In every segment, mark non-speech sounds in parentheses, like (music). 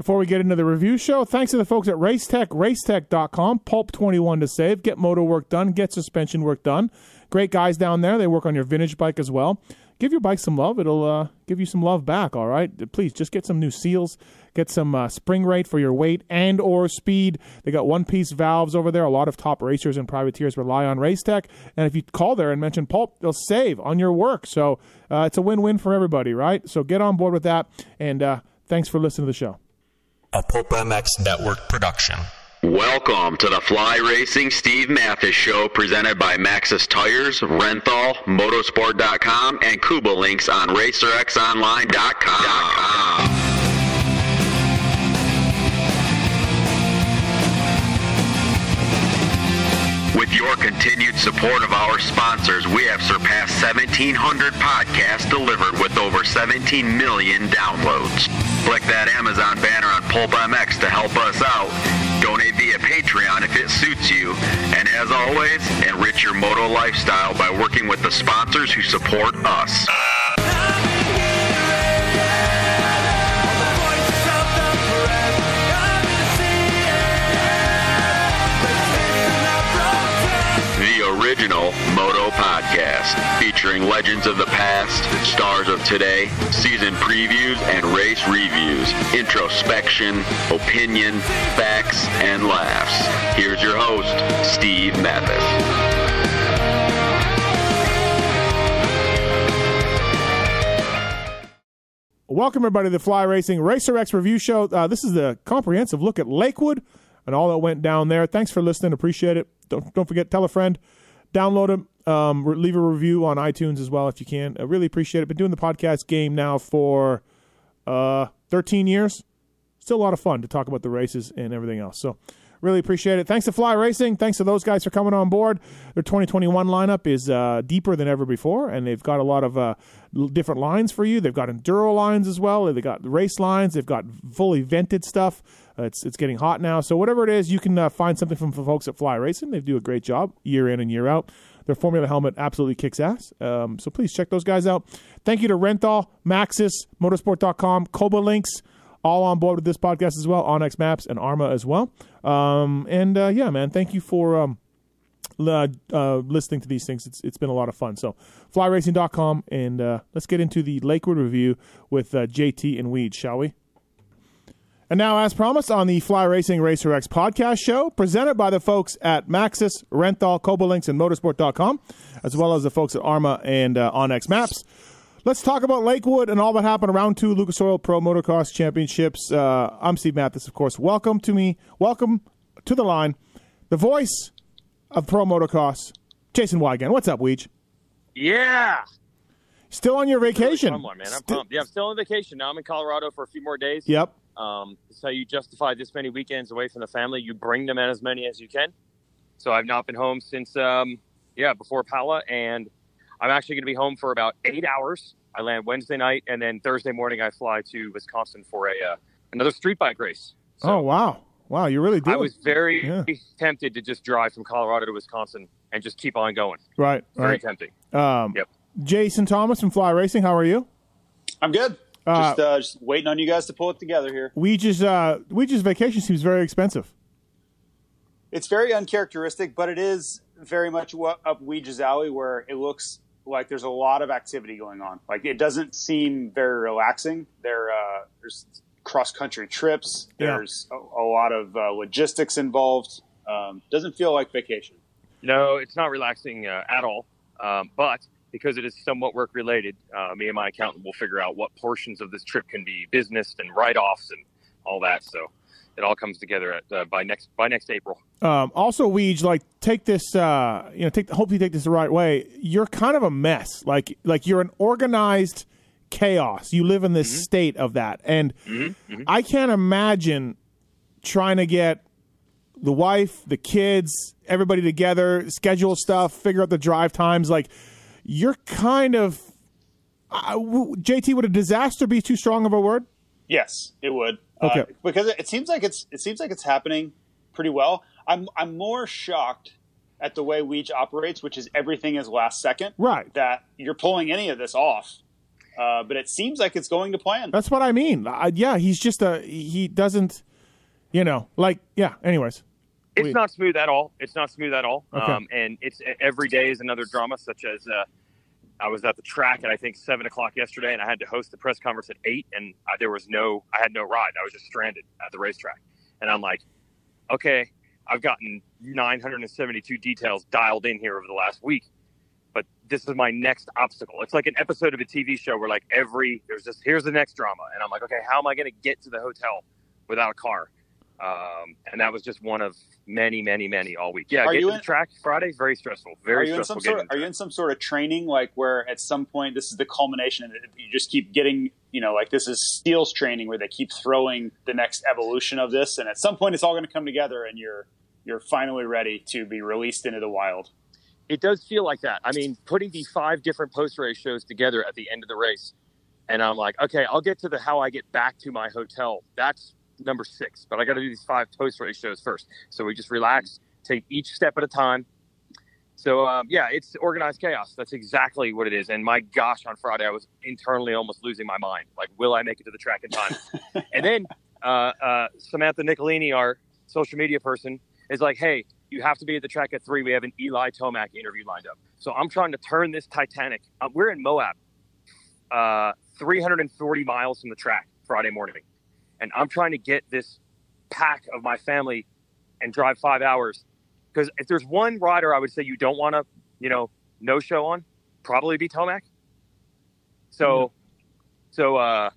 before we get into the review show, thanks to the folks at Racetech, racetech.com, Pulp 21 to save, get motor work done, get suspension work done. Great guys down there. They work on your vintage bike as well. Give your bike some love. It'll uh, give you some love back, all right? Please just get some new seals, get some uh, spring rate for your weight and or speed. They got one-piece valves over there. A lot of top racers and privateers rely on Racetech. And if you call there and mention Pulp, they'll save on your work. So uh, it's a win-win for everybody, right? So get on board with that. And uh, thanks for listening to the show a Pulp MX Network production. Welcome to the Fly Racing Steve Matthes Show presented by Maxxis Tires, Renthal, Motorsport.com, and Kuba Links on RacerXOnline.com. With your continued support of our sponsors, we have surpassed 1,700 podcasts delivered with over 17 million downloads. Click that Amazon banner on Pulp MX to help us out. Donate via Patreon if it suits you. And as always, enrich your moto lifestyle by working with the sponsors who support us. Original Moto Podcast, featuring legends of the past, stars of today, season previews and race reviews, introspection, opinion, facts, and laughs. Here's your host, Steve Matthes. Welcome, everybody, to the Fly Racing Racer X Review Show. Uh, this is the comprehensive look at Lakewood and all that went down there. Thanks for listening. Appreciate it. Don't, don't forget, tell a friend download them. Um, leave a review on iTunes as well if you can. I really appreciate it. Been doing the podcast game now for uh, 13 years. Still a lot of fun to talk about the races and everything else. So really appreciate it. Thanks to Fly Racing. Thanks to those guys for coming on board. Their 2021 lineup is uh, deeper than ever before, and they've got a lot of uh, different lines for you. They've got enduro lines as well. They've got race lines. They've got fully vented stuff. Uh, it's it's getting hot now, so whatever it is, you can uh, find something from the folks at Fly Racing. They do a great job year in and year out. Their Formula helmet absolutely kicks ass. Um, so please check those guys out. Thank you to Renthal, Maxxis, Motorsport.com, Coba Links, all on board with this podcast as well, onX Maps and Arma as well. Um, and uh, yeah, man, thank you for um, uh, uh, listening to these things. It's it's been a lot of fun. So flyracing.com and uh, let's get into the Lakewood review with JT and Weed, shall we? And now, as promised, on the Fly Racing Racer X podcast show, presented by the folks at Maxxis, Renthal, Cobalinks, and Motorsport.com, as well as the folks at Arma and uh, onX Maps. Let's talk about Lakewood and all that happened around two Lucas Oil Pro Motocross Championships. Uh, I'm Steve Matthes, of course. Welcome to me. Welcome to the line. The voice of Pro Motocross, Jason Weigandt. What's up, Weege? Yeah. Still on your vacation. Really fun one, man. I'm pumped. Yeah, I'm still on vacation. Now I'm in Colorado for a few more days. Yep. Um, this how you justify this many weekends away from the family. You bring them in as many as you can. So I've not been home since, um, yeah, before Pala, and I'm actually going to be home for about eight hours. I land Wednesday night, and then Thursday morning I fly to Wisconsin for a uh, another street bike race. So oh wow, wow! You really did. I was very yeah. tempted to just drive from Colorado to Wisconsin and just keep on going. Right, very right. tempting. Um, yep. Jason Thomas from Fly Racing, how are you? I'm good. Uh, just, uh, just waiting on you guys to pull it together here. We just uh, we just vacation seems very expensive. It's very uncharacteristic, but it is very much up Weege's alley where it looks like there's a lot of activity going on. Like it doesn't seem very relaxing. There, uh, there's cross country trips. There's yeah. a, a, lot of uh, logistics involved. Um, doesn't feel like vacation. No, it's not relaxing uh, at all. Um, but because it is somewhat work related, uh, me and my accountant will figure out what portions of this trip can be business and write offs and all that. So it all comes together at, uh, by next by next April. Um, also, Weege, like take this, uh, you know, take hopefully take this the right way. You're kind of a mess. Like like you're an organized chaos. You live in this mm-hmm. state of that, and mm-hmm. Mm-hmm. I can't imagine trying to get the wife, the kids, everybody together, schedule stuff, figure out the drive times, like you're kind of uh, JT. Would a disaster be too strong of a word? Yes, it would. Uh, okay, uh, because it seems like it's it seems like it's happening pretty well. I'm I'm more shocked at the way Weege operates, which is everything is last second. Right. That you're pulling any of this off. Uh, but it seems like it's going to plan. That's what I mean. I, yeah, he's just a he doesn't, you know, like yeah. Anyways, It's Wait. not smooth at all. It's not smooth at all. Okay. Um, and it's every day is another drama, such as uh, I was at the track at I think seven o'clock yesterday, and I had to host the press conference at eight, and I, there was no, I had no ride. I was just stranded at the racetrack, and I'm like, okay, I've gotten 972 details dialed in here over the last week, but this is my next obstacle. It's like an episode of a TV show where like every there's just here's the next drama, and I'm like, okay, how am I going to get to the hotel without a car? Um, and that was just one of many, many, many all week. Yeah, Are getting you to in- the track Friday very stressful. Are Very you in stressful. some sort? getting Of, are you in some sort of training, like where at some point this is the culmination, and you just keep getting, you know, like this is Steele's training, where they keep throwing the next evolution of this, and at some point it's all going to come together, and you're you're finally ready to be released into the wild. it does feel like that. I mean, putting the five different post race shows together at the end of the race, and I'm like, okay, I'll get to the how I get back to my hotel. That's number six, but I got to do these five post race shows first. So we just relax, take each step at a time. So um, yeah, it's organized chaos. That's exactly what it is. And my gosh, on Friday I was internally almost losing my mind. Like, will I make it to the track in time? (laughs) and then uh, uh, Samantha Nicolini, our social media person, is like, hey, you have to be at the track at three. We have an Eli Tomac interview lined up. So I'm trying to turn this Titanic. Uh, we're in Moab, uh, 340 miles from the track Friday morning. And I'm trying to get this pack of my family and drive five hours. Because if there's one rider I would say you don't want to, you know, no show on, probably be Tomac. So, so, uh,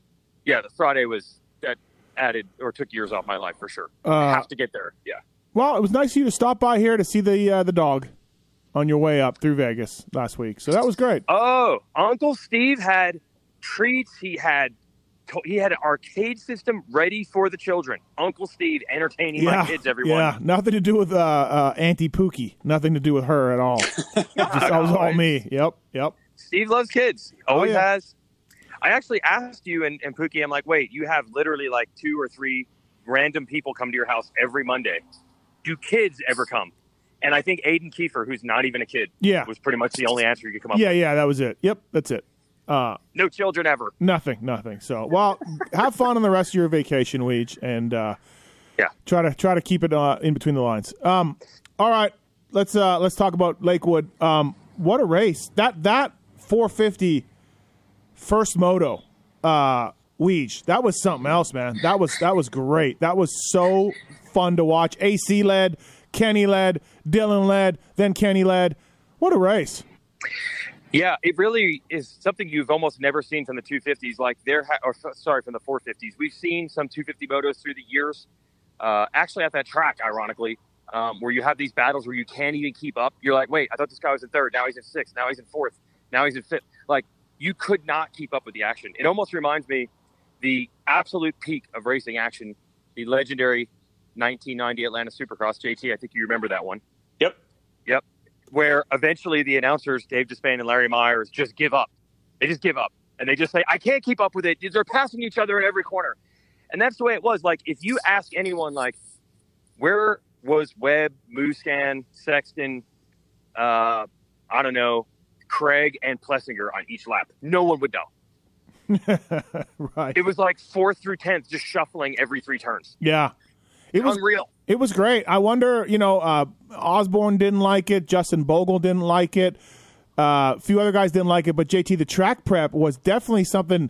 yeah, the Friday was that added or took years off my life for sure. Uh, have to get there. Yeah. well, it was nice of you to stop by here to see the uh, the dog on your way up through Vegas last week. So that was great. Oh, Uncle Steve had treats. He had he had an arcade system ready for the children. Uncle Steve entertaining my kids. Everyone. Yeah, nothing to do with uh, uh, Auntie Pookie. Nothing to do with her at all. (laughs) Just, that was all me. Yep, yep. Steve loves kids. Always Oh, yeah. has. I actually asked you and, and Pookie. I'm like, wait, you have literally like two or three random people come to your house every Monday. Do kids ever come? And I think Aiden Kiefer, who's not even a kid, Yeah. was pretty much the only answer you could come up with. Yeah, with. yeah, that was it. Yep, that's it. Uh, No children ever. nothing, nothing. So, well, (laughs) have fun on the rest of your vacation, Weege, and uh, Yeah. try to try to keep it uh, in between the lines. Um, all right, let's uh, let's talk about Lakewood. Um, what a race! That that 450 first moto, uh, Weege, that was something else, man. That was that was great. That was so fun to watch. AC led, Kenny led, Dylan led, then Kenny led. What a race! Yeah, it really is something you've almost never seen from the 250s. Like there, ha- or sorry, from the 450s. We've seen some 250 motos through the years. Uh, actually, at that track, ironically, um, where you have these battles where you can't even keep up. You're like, wait, I thought this guy was in third. Now he's in sixth. Now he's in fourth. Now he's in fifth. Like you could not keep up with the action. It almost reminds me the absolute peak of racing action, the legendary 1990 Atlanta Supercross. JT, I think you remember that one. Where eventually the announcers, Dave Despain and Larry Maiers, just give up. They just give up. And they just say, I can't keep up with it. They're passing each other in every corner. And that's the way it was. Like, if you ask anyone, like, where was Webb, Musquin, Sexton, uh, I don't know, Craig and Plessinger on each lap, no one would know. (laughs) right. It was like fourth through 10th, just shuffling every three turns. Yeah. It was Unreal. It was great. I wonder, you know, uh, Osborne didn't like it. Justin Bogle didn't like it. Uh, a few other guys didn't like it. But JT, the track prep was definitely something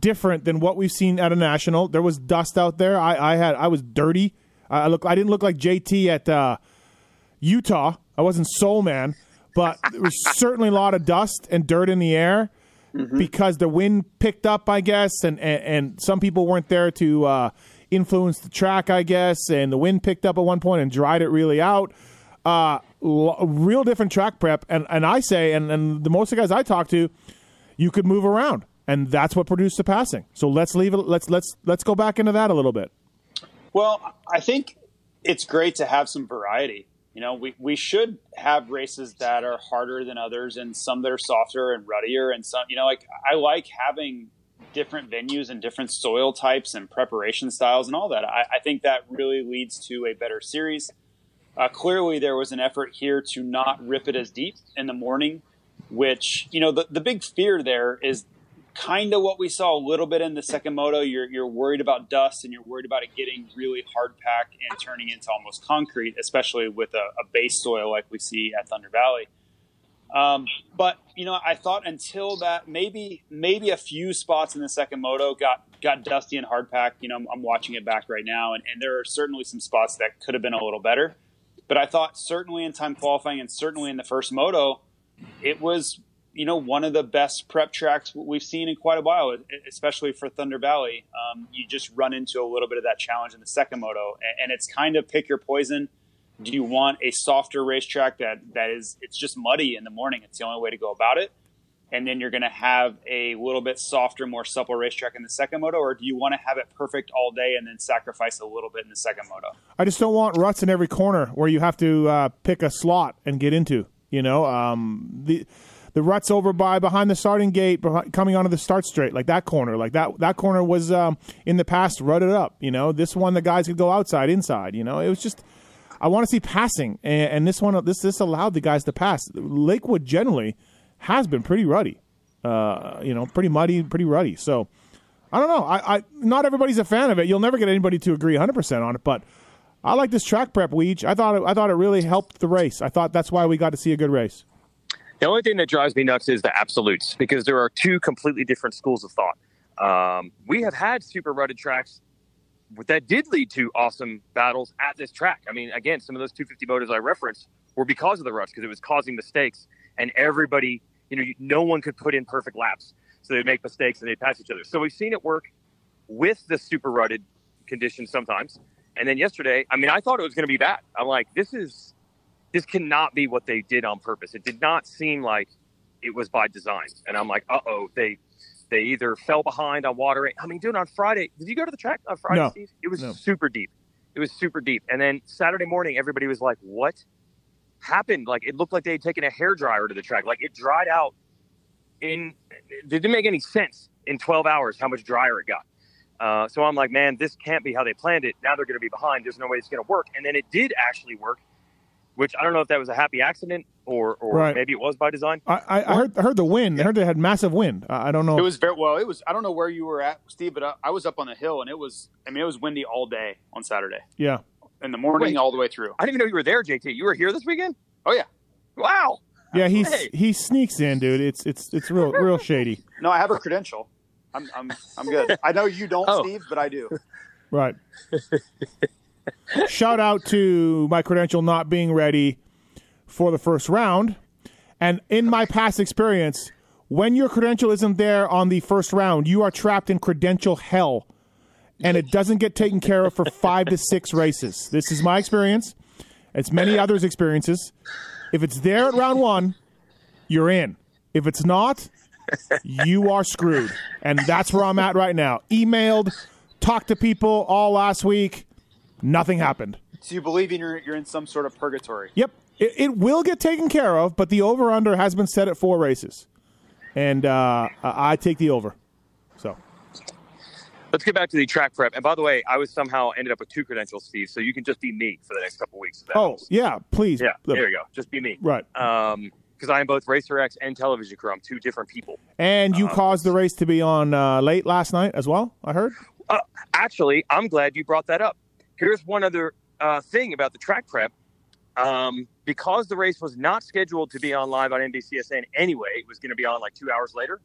different than what we've seen at a national. There was dust out there. I, I had I was dirty. I look. I didn't look like JT at uh, Utah. I wasn't Soul Man, but there was (laughs) certainly a lot of dust and dirt in the air because the wind picked up, I guess, and and, and some people weren't there to uh, influence the track, I guess, and the wind picked up at one point and dried it really out. Uh, l- real different track prep, and and I say, and and the most of the guys I talk to, you could move around, and that's what produced the passing. So let's leave it. Let's let's let's go back into that a little bit. Well, I think it's great to have some variety. You know, we, we should have races that are harder than others and some that are softer and ruddier and some, you know, like I like having different venues and different soil types and preparation styles and all that. I, I think that really leads to a better series. Uh, clearly, there was an effort here to not rip it as deep in the morning, which, you know, the, the big fear there is kind of what we saw a little bit in the second moto. You're you're worried about dust and you're worried about it getting really hard packed and turning into almost concrete, especially with a, a base soil like we see at Thunder Valley. Um, but you know, I thought until that maybe maybe a few spots in the second moto got got dusty and hard packed. You know, I'm, I'm watching it back right now, and, and there are certainly some spots that could have been a little better. But I thought certainly in time qualifying and certainly in the first moto, it was you know one of the best prep tracks we've seen in quite a while, especially for Thunder Valley. Um, you just run into a little bit of that challenge in the second moto, and, and it's kind of pick your poison. Do you want a softer racetrack that that is it's just muddy in the morning? It's the only way to go about it. And then you're going to have a little bit softer, more supple racetrack in the second moto, or do you want to have it perfect all day and then sacrifice a little bit in the second moto? I just don't want ruts in every corner where you have to uh, pick a slot and get into. You know, um, the the ruts over by behind the starting gate, behind, coming onto the start straight, like that corner, like that that corner was um, in the past rutted up. You know, this one the guys could go outside, inside. You know, it was just I want to see passing, and, and, this one this this allowed the guys to pass. Lakewood generally has been pretty ruddy, uh, you know, pretty muddy, pretty ruddy. So I don't know. I, I not everybody's a fan of it. You'll never get anybody to agree 100 percent on it, but. I like this track prep, Weege. I thought it, I thought it really helped the race. I thought that's why we got to see a good race. The only thing that drives me nuts is the absolutes because there are two completely different schools of thought. Um, we have had super rutted tracks that did lead to awesome battles at this track. I mean, again, some of those 250 motos I referenced were because of the ruts because it was causing mistakes, and everybody, you know, no one could put in perfect laps, so they'd make mistakes and they'd pass each other. So we've seen it work with the super rutted conditions sometimes. And then yesterday, I mean, I thought it was going to be bad. I'm like, this is, this cannot be what they did on purpose. It did not seem like it was by design. And I'm like, uh oh, they they either fell behind on watering. I mean, dude, on Friday, did you go to the track on Friday, no. Steve? It was no. super deep. It was super deep. And then Saturday morning, everybody was like, what happened? Like, it looked like they had taken a hair dryer to the track. Like, it dried out in, it didn't make any sense in 12 hours how much drier it got. Uh, so I'm like, man, this can't be how they planned it. Now they're going to be behind. There's no way it's going to work. And then it did actually work which I don't know if that was a happy accident or, or right. maybe it was by design. I, I, I heard I heard the wind. I heard they had massive wind. I don't know. It was very well. It was. I don't know where you were at, Steve, but I, I, was up on the hill, and it was. I mean, it was windy all day on Saturday. Yeah, in the morning, Wait, all the way through. I didn't even know you were there, JT. You were here this weekend. Oh yeah. Wow. Yeah, he's hey. he sneaks in, dude. It's it's it's real real shady. (laughs) No, I have a credential. I'm I'm I'm good. I know you don't, oh. Steve, but I do. Right. (laughs) Shout out to my credential not being ready for the first round. And in my past experience, when your credential isn't there on the first round, you are trapped in credential hell. And it doesn't get taken care of for five to six races. This is my experience. It's many others' experiences. If it's there at round one, you're in. If it's not, you are screwed. And that's where I'm at right now. Emailed, talked to people all last week. Nothing happened. So you believe in you're, you're in some sort of purgatory? Yep. It, it will get taken care of, but the over under has been set at four races. And uh, I take the over. So let's get back to the track prep. And by the way, I was somehow ended up with two credentials, Steve. So you can just be me for the next couple weeks. Oh yeah, please. Yeah, there you go. Just be me. Right. Um, because I am both Racer X and Television Crew. I'm two different people. And you Uh, caused the race to be on uh, late last night as well. I heard. Uh, actually, I'm glad you brought that up. Here's one other uh, thing about the track prep. Um, because the race was not scheduled to be on live on NBCSN anyway, it was going to be on like two hours later.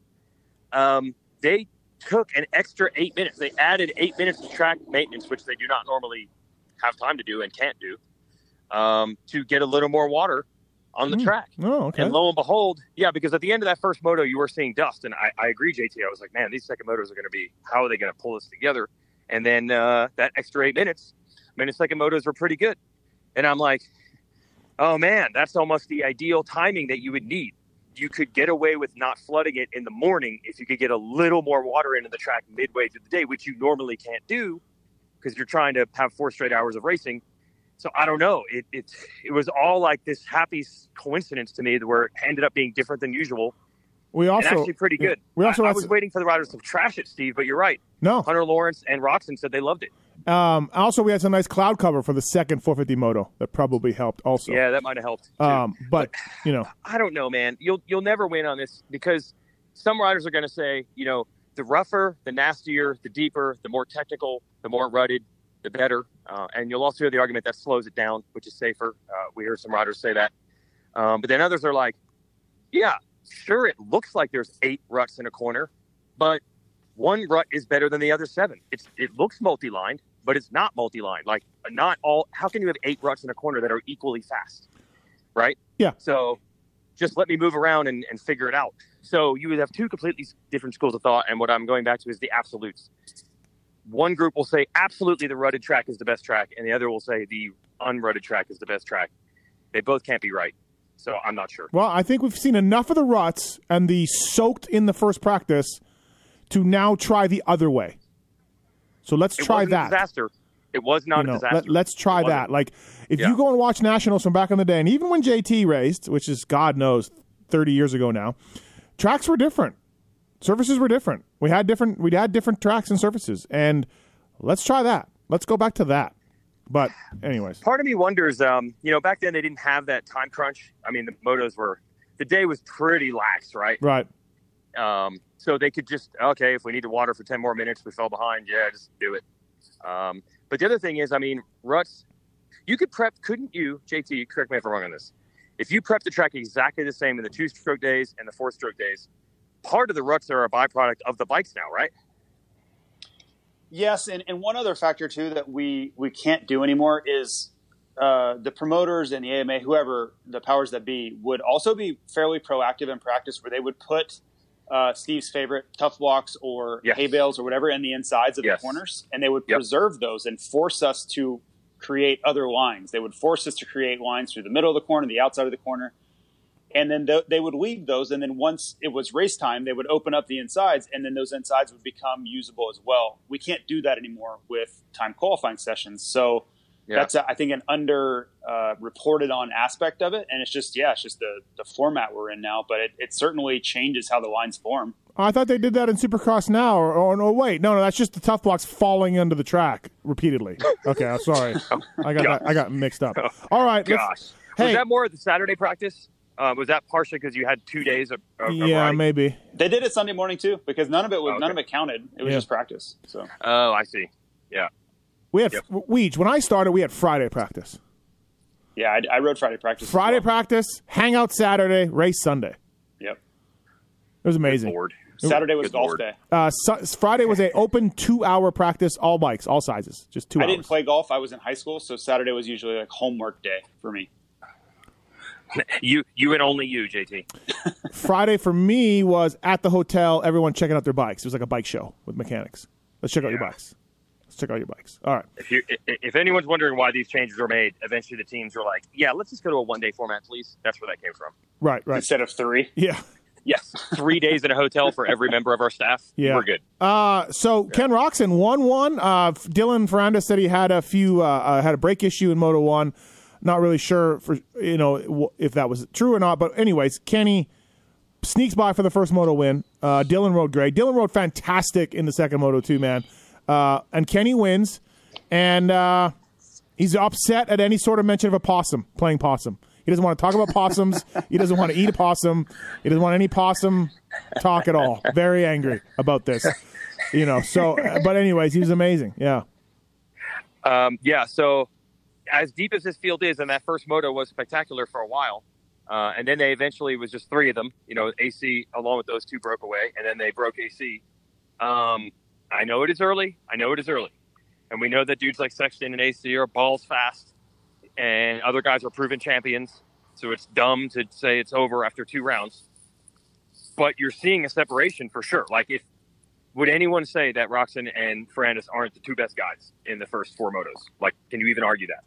Um, they took an extra eight minutes. They added eight minutes to track maintenance, which they do not normally have time to do and can't do, um, to get a little more water on the Hmm. track. Oh, okay. And lo and behold, yeah, because at the end of that first moto, you were seeing dust, and I, I agree, JT. I was like, man, these second motos are going to be. How are they going to pull this together? And then uh, that extra eight minutes, I mean, the second motos were pretty good, and I'm like, oh man, that's almost the ideal timing that you would need. You could get away with not flooding it in the morning if you could get a little more water into the track midway through the day, which you normally can't do because you're trying to have four straight hours of racing. So I don't know. It it it was all like this happy coincidence to me where it ended up being different than usual We also actually pretty good. We also I, I was s- waiting for the riders to trash it, Steve, but you're right. no. Hunter Lawrence and Roczen said they loved it. Um, also, we had some nice cloud cover for the second 450 moto that probably helped. Also, Yeah, that might have helped. Too. Um, but you know, I don't know, man. You'll you'll never win on this because some riders are going to say, you know, the rougher, the nastier, the deeper, the more technical, the more rutted, the better. Uh, and you'll also hear the argument that slows it down, which is safer. Uh, we hear some riders say that. Um, but then others are like, yeah, sure, it looks like there's eight ruts in a corner, but one rut is better than the other seven. It's it looks multi-lined, but it's not multi-line. Like not all. How can you have eight ruts in a corner that are equally fast? Right. Yeah. So just let me move around and, and figure it out. So you would have two completely different schools of thought. And what I'm going back to is the absolutes. One group will say absolutely the rutted track is the best track, and the other will say the unrutted track is the best track. They both can't be right. So I'm not sure. Well, I think we've seen enough of the ruts and the soaked in the first practice to now try the other way. So let's It try that. Disaster. It was not you know, a disaster. let, us try that. Like, if Yeah. you go and watch nationals from back in the day, and even when JT raced, which is God knows, thirty years ago now, tracks were different, surfaces were different. We had different, we had different tracks and surfaces, and let's try that. Let's go back to that. But, anyways, part of me wonders, um, you know, back then they didn't have that time crunch. I mean, the motos were, the day was pretty lax, right? right? Um, so they could just, okay, if we need to water for 10 more minutes, we fell behind. Yeah, just do it. Um, but the other thing is, I mean, ruts, you could prep, couldn't you, JT, correct me if I'm wrong on this. If you prep the track exactly the same in the two stroke days and the four stroke days, part of the ruts are a byproduct of the bikes now, right? Yes, and, and one other factor too that we we can't do anymore is uh, the promoters and the AMA, whoever the powers that be, would also be fairly proactive in practice, where they would put uh, Steve's favorite tough blocks or Yes. hay bales or whatever in the insides of Yes. the corners, and they would Yep. preserve those and force us to create other lines. They would force us to create lines through the middle of the corner, the outside of the corner, and then th- they would leave those. And then once it was race time, they would open up the insides, and then those insides would become usable as well. We can't do that anymore with time qualifying sessions. So Yeah. that's, I think, an under uh, reported on aspect of it. And it's just, yeah, it's just the, the format we're in now. But it, it certainly changes how the lines form. I thought they did that in Supercross now, or, or no, wait, no, no, that's just the tough blocks falling under the track repeatedly. (laughs) Okay, I'm sorry, I got that, I got mixed up. All right, let's- Gosh. Hey. Was that more of the Saturday practice? Uh, was that partially because you had two days of, of of yeah, riding? maybe. They did it Sunday morning too, because none of it was, Okay. none of it counted. It was Yeah. just practice. So Oh, I see. Yeah. We had Yep. Weege. When I started, we had Friday practice. yeah, I, I rode Friday practice. Friday well. practice, hangout Saturday, race Sunday. Yep. It was amazing. Bored. Saturday was Good golf Lord. day. Uh, su- Friday was a (laughs) open two hour practice, all bikes, all sizes, just two I hours. didn't play golf. I was in high school, so Saturday was usually like homework day for me. You, you and only you, JT. (laughs) Friday for me was at the hotel, everyone checking out their bikes. It was like a bike show with mechanics. Let's check out your Yeah. bikes. Let's check out your bikes. All right. If you, if anyone's wondering why these changes were made, eventually the teams were like, "Yeah, let's just go to a one day format, please." That's where that came from. Right, right. Instead of three. Yeah. (laughs) Yes, three days in a hotel for every member of our staff. (laughs) Yeah. we're good. Uh, so Ken Roczen won one. Uh, Dylan Ferrandis said he had a few, uh, uh, had a brake issue in Moto One. Not really sure for you know if that was true or not. But anyways, Kenny sneaks by for the first Moto win. Uh, Dylan rode great. Dylan rode fantastic in the second Moto Two, man. Uh, and Kenny wins, and uh, he's upset at any sort of mention of a possum playing possum. He doesn't want to talk about possums. he doesn't want to eat a possum. He doesn't want any possum talk at all. Very angry about this. You know. So, but anyways, he was amazing. Yeah. Um, yeah, so as deep as this field is, and that first moto was spectacular for a while, uh, and then they eventually was just three of them. You know, AC along with those two broke away, and then they broke AC. Um, I know it is early. I know it is early, and we know that dudes like Sexton and AC are balls fast, and other guys are proven champions. So it's dumb to say it's over after two rounds. But you're seeing a separation for sure. Like if would anyone say that Roczen and Ferrandis aren't the two best guys in the first four motos? Like, can you even argue that?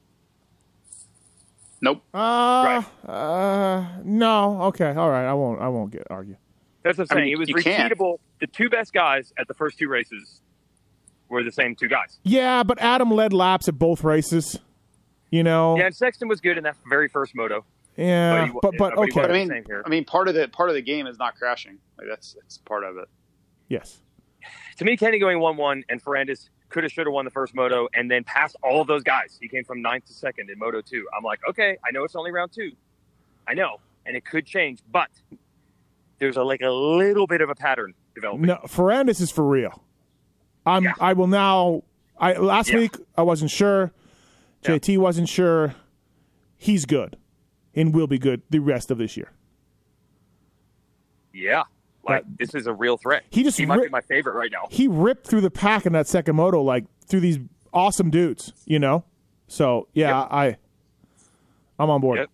Nope. Uh, uh, no. Okay. All right. I won't. I won't get argue. That's what I'm I saying. mean, it was you can't. repeatable. The two best guys at the first two races were the same two guys. Yeah, but Adam led laps at both races. You know. Yeah, and Sexton was good in that very first moto. Yeah, But he- but but but okay. But I mean, here. I mean, part of the part of the game is not crashing. Like that's that's part of it. Yes. To me, Kenny going one-one and Ferrandis could have should have won the first moto and then passed all of those guys. He came from ninth to second in Moto two. I'm like, okay, I know it's only round two, I know, and it could change, but there's a like a little bit of a pattern developing. No, Ferrandis is for real. I'm. Yeah. I will now. I last Yeah. week I wasn't sure. Yeah. JT wasn't sure. He's good, and will be good the rest of this year. Yeah, like That- this is a real threat. He just he might ri- be my favorite right now. He ripped through the pack in that second moto, like through these awesome dudes. You know. So yeah, Yep. I. I'm on board. Yep.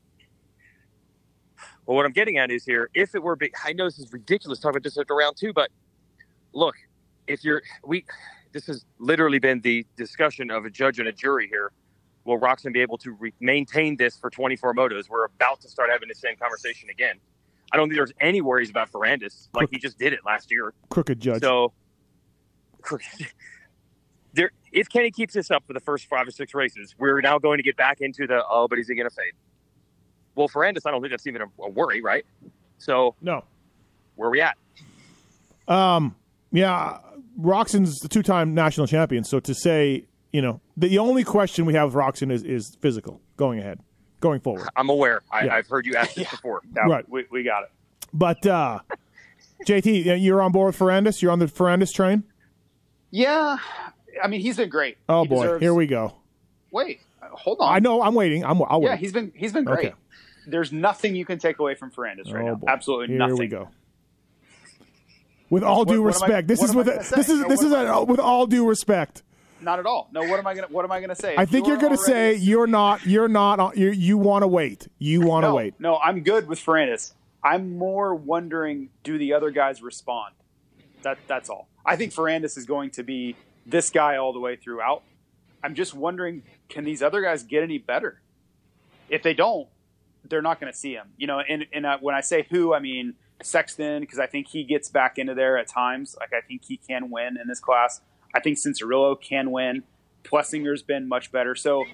Well, what I'm getting at is here, if it were big, I know this is ridiculous talking about this after round two, but look, if you're, we, this has literally been the discussion of a judge and a jury here. Will Roczen be able to re- maintain this for 24 motos? We're about to start having the same conversation again. I don't think there's any worries about Ferrandis. Like he just did it last year. Crooked judge. So, (laughs) there, if Kenny keeps this up for the first five or six races, we're now going to get back into the oh, but is he going to fade? Well, Ferrandis, I don't think that's even a, a worry, right? So, no. where are we at? Um. Yeah. Roczen's the two-time national champion. So to say, you know, the only question we have with Roczen is is physical going ahead, going forward. I'm aware. I, Yeah. I've heard you ask this before. Yeah, Right. we, we got it. But uh JT, you're on board with Ferrandis. You're on the Ferrandis train. Yeah, I mean he's been great. Oh He boy, deserves- here we go. Wait, uh, hold on. I know. I'm waiting. I'm. I'll wait. Yeah, he's been he's been great. Okay. There's nothing you can take away from Ferrandis right oh now. boy. Absolutely here nothing. we go. With all due what am I- respect, this what is with gonna this is No, this what is a, with all due respect. Not at all. No, what am I gonna what am I gonna say? I If think you're going to say you're not. You're not. You you want to wait. You want to no, wait. No, I'm good with Ferrandis. I'm more wondering, do the other guys respond? That that's all. I think Ferrandis is going to be this guy all the way throughout. I'm just wondering, can these other guys get any better? If they don't, they're not going to see him. You know, and and uh, when I say who, I mean Sexton because I think he gets back into there at times. Like I think he can win in this class. I think Cianciarulo can win. Plessinger's been much better. So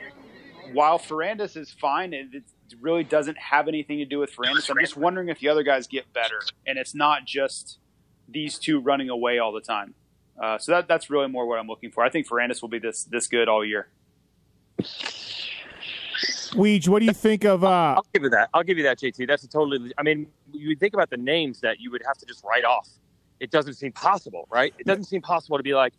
while Ferrandis is fine, it, it really doesn't have anything to do with Ferrandis. I'm just wondering if the other guys get better, and it's not just these two running away all the time. Uh, so that that's really more what I'm looking for. I think Ferrandis will be this this good all year. Weege, what do you think of? uh I'll give you that. I'll give you that, JT. That's a totally. I mean, you think about the names that you would have to just write off. It doesn't seem possible, right? It doesn't seem possible to be like,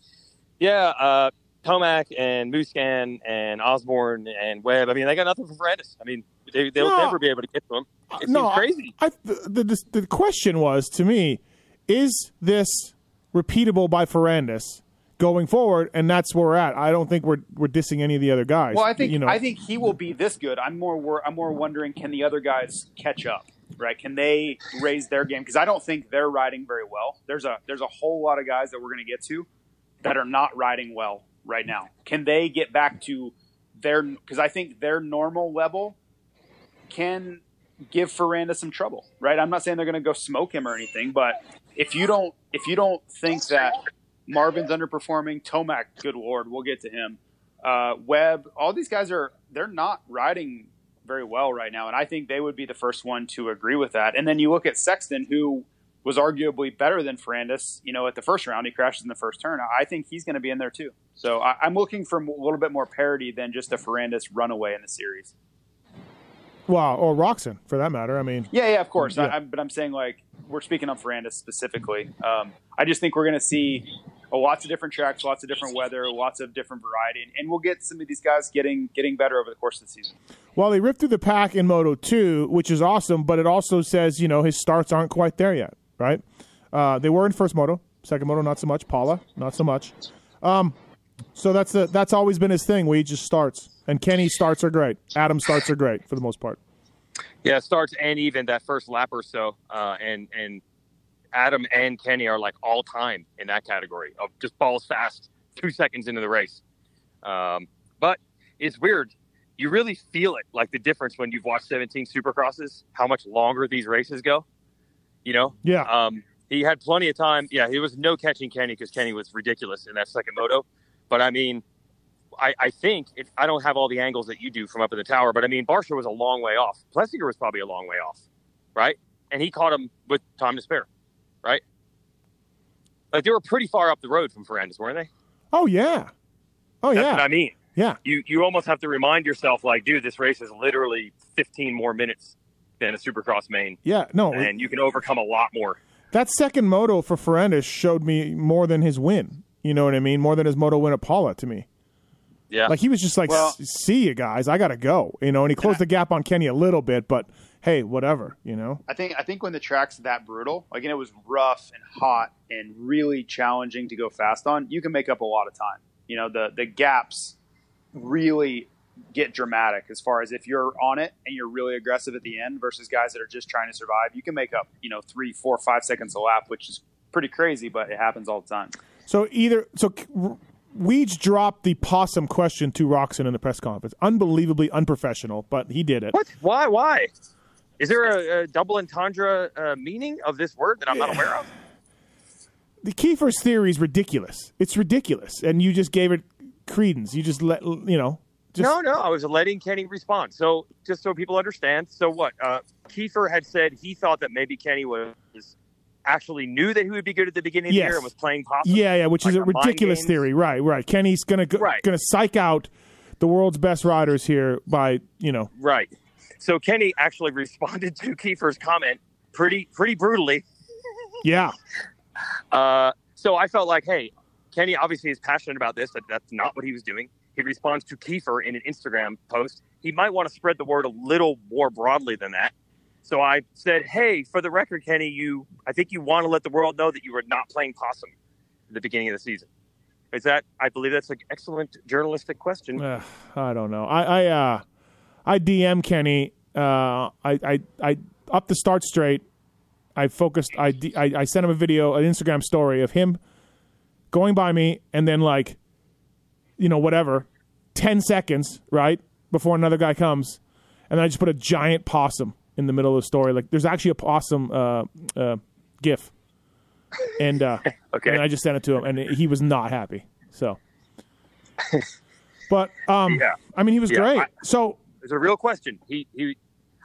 yeah, uh, Tomac and Musquin and Osborne and Webb. I mean, they got nothing for Ferrandis. I mean, they, they'll No. never be able to get to him. It no, seems crazy. I, the, the the question was to me, is this repeatable by Ferrandis going forward? And that's where we're at. I don't think we're we're dissing any of the other guys. Well, I think you know. I think he will be this good. I'm more wor- I'm more wondering can the other guys catch up, right? Can they raise their game? Because I don't think they're riding very well. There's a there's a whole lot of guys that we're going to get to that are not riding well right now. Can they get back to their? Because I think their normal level can give Ferranda some trouble, right? I'm not saying they're going to go smoke him or anything, but if you don't if you don't think that Marvin's underperforming, Tomac, good lord, we'll get to him. Uh, Webb, all these guys are they're not riding very well right now, and I think they would be the first one to agree with that. And then you look at Sexton, who was arguably better than Ferrandis, you know, at the first round. He crashes in the first turn. I think he's going to be in there too. So I, I'm looking for a little bit more parity than just a Ferrandis runaway in the series. Wow, or Roczen for that matter. I mean, Yeah, yeah, of course. Yeah. I, I, but I'm saying like we're speaking on Ferrandis specifically. Um, I just think we're going to see lots of different tracks, lots of different weather, lots of different variety, and, and we'll get some of these guys getting getting better over the course of the season. well, they ripped through the pack in Moto Two, which is awesome, but it also says you know his starts aren't quite there yet, right? Uh, they were in first moto, second moto not so much. Pala, not so much. Um, so that's the that's always been his thing. Where he just starts, and Kenny starts are great. Adam starts are great for the most part. Yeah, starts and even that first lap or so, uh, and and Adam and Kenny are like all time in that category of just balls fast two seconds into the race. Um, but it's weird. You really feel it, like the difference when you've watched 17 Supercrosses, how much longer these races go. You know, Yeah, um, he had plenty of time. Yeah, there was no catching Kenny because Kenny was ridiculous in that second moto. But I mean, I, I think if I don't have all the angles that you do from up in the tower, but I mean, Barcia was a long way off. Plessinger was probably a long way off, right? And he caught him with time to spare, right? Like they were pretty far up the road from Ferrandis, weren't they? Oh yeah. Oh That's yeah. what I mean. Yeah. You you almost have to remind yourself, like, dude, this race is literally 15 more minutes than a Supercross main, Yeah. No. and you can overcome a lot more. that second moto for Ferrandis showed me more than his win. You know what I mean? More than his moto win at Pala to me. Yeah. Like he was just like, Well- "See you guys, I gotta go." You know, and he closed the gap on Kenny a little bit, but hey, whatever. You know. I think I think when the track's that brutal, like and it was rough and hot and really challenging to go fast on, you can make up a lot of time. You know, the the gaps really get dramatic as far as if you're on it and you're really aggressive at the end versus guys that are just trying to survive. You can make up, you know, three, four, five seconds a lap, which is pretty crazy, but it happens all the time. So either so R- Weege dropped the possum question to Roczen in the press conference. Unbelievably unprofessional, but he did it. What? Why? Why? Is there a, a double entendre uh, meaning of this word that I'm not aware of? The Kiefer's theory is ridiculous. It's ridiculous, and you just gave it credence. You just let you know. Just, no, no. I was letting Kenny respond. So just so people understand. So what? Uh, Kiefer had said he thought that maybe Kenny was actually knew that he would be good at the beginning of the year and was playing possum. Yeah, yeah, which is Like a a ridiculous theory. Right, right. Kenny's gonna go, Right. gonna psych out the world's best riders here by you know. Right. So Kenny actually responded to Kiefer's comment pretty pretty brutally. Yeah, Uh, so I felt like, hey, Kenny obviously is passionate about this, but that's not what he was doing. He responds to Kiefer in an Instagram post. He might want to spread the word a little more broadly than that. So I said, hey, for the record, Kenny, you, I think you want to let the world know that you were not playing possum at the beginning of the season. Is that? I believe that's an excellent journalistic question. Ugh, I don't know. I I uh, I DM Kenny. Uh, I I I up the start straight. I focused. I, I I sent him a video, an Instagram story of him going by me, and then like, you know, whatever, ten seconds right before another guy comes, and then I just put a giant possum in the middle of the story. Like, there's actually a possum uh, uh, gif, and uh, (laughs) Okay. and I just sent it to him, and he was not happy. So, but um, Yeah. I mean, he was Yeah, great. I- so It's a real question. He, he,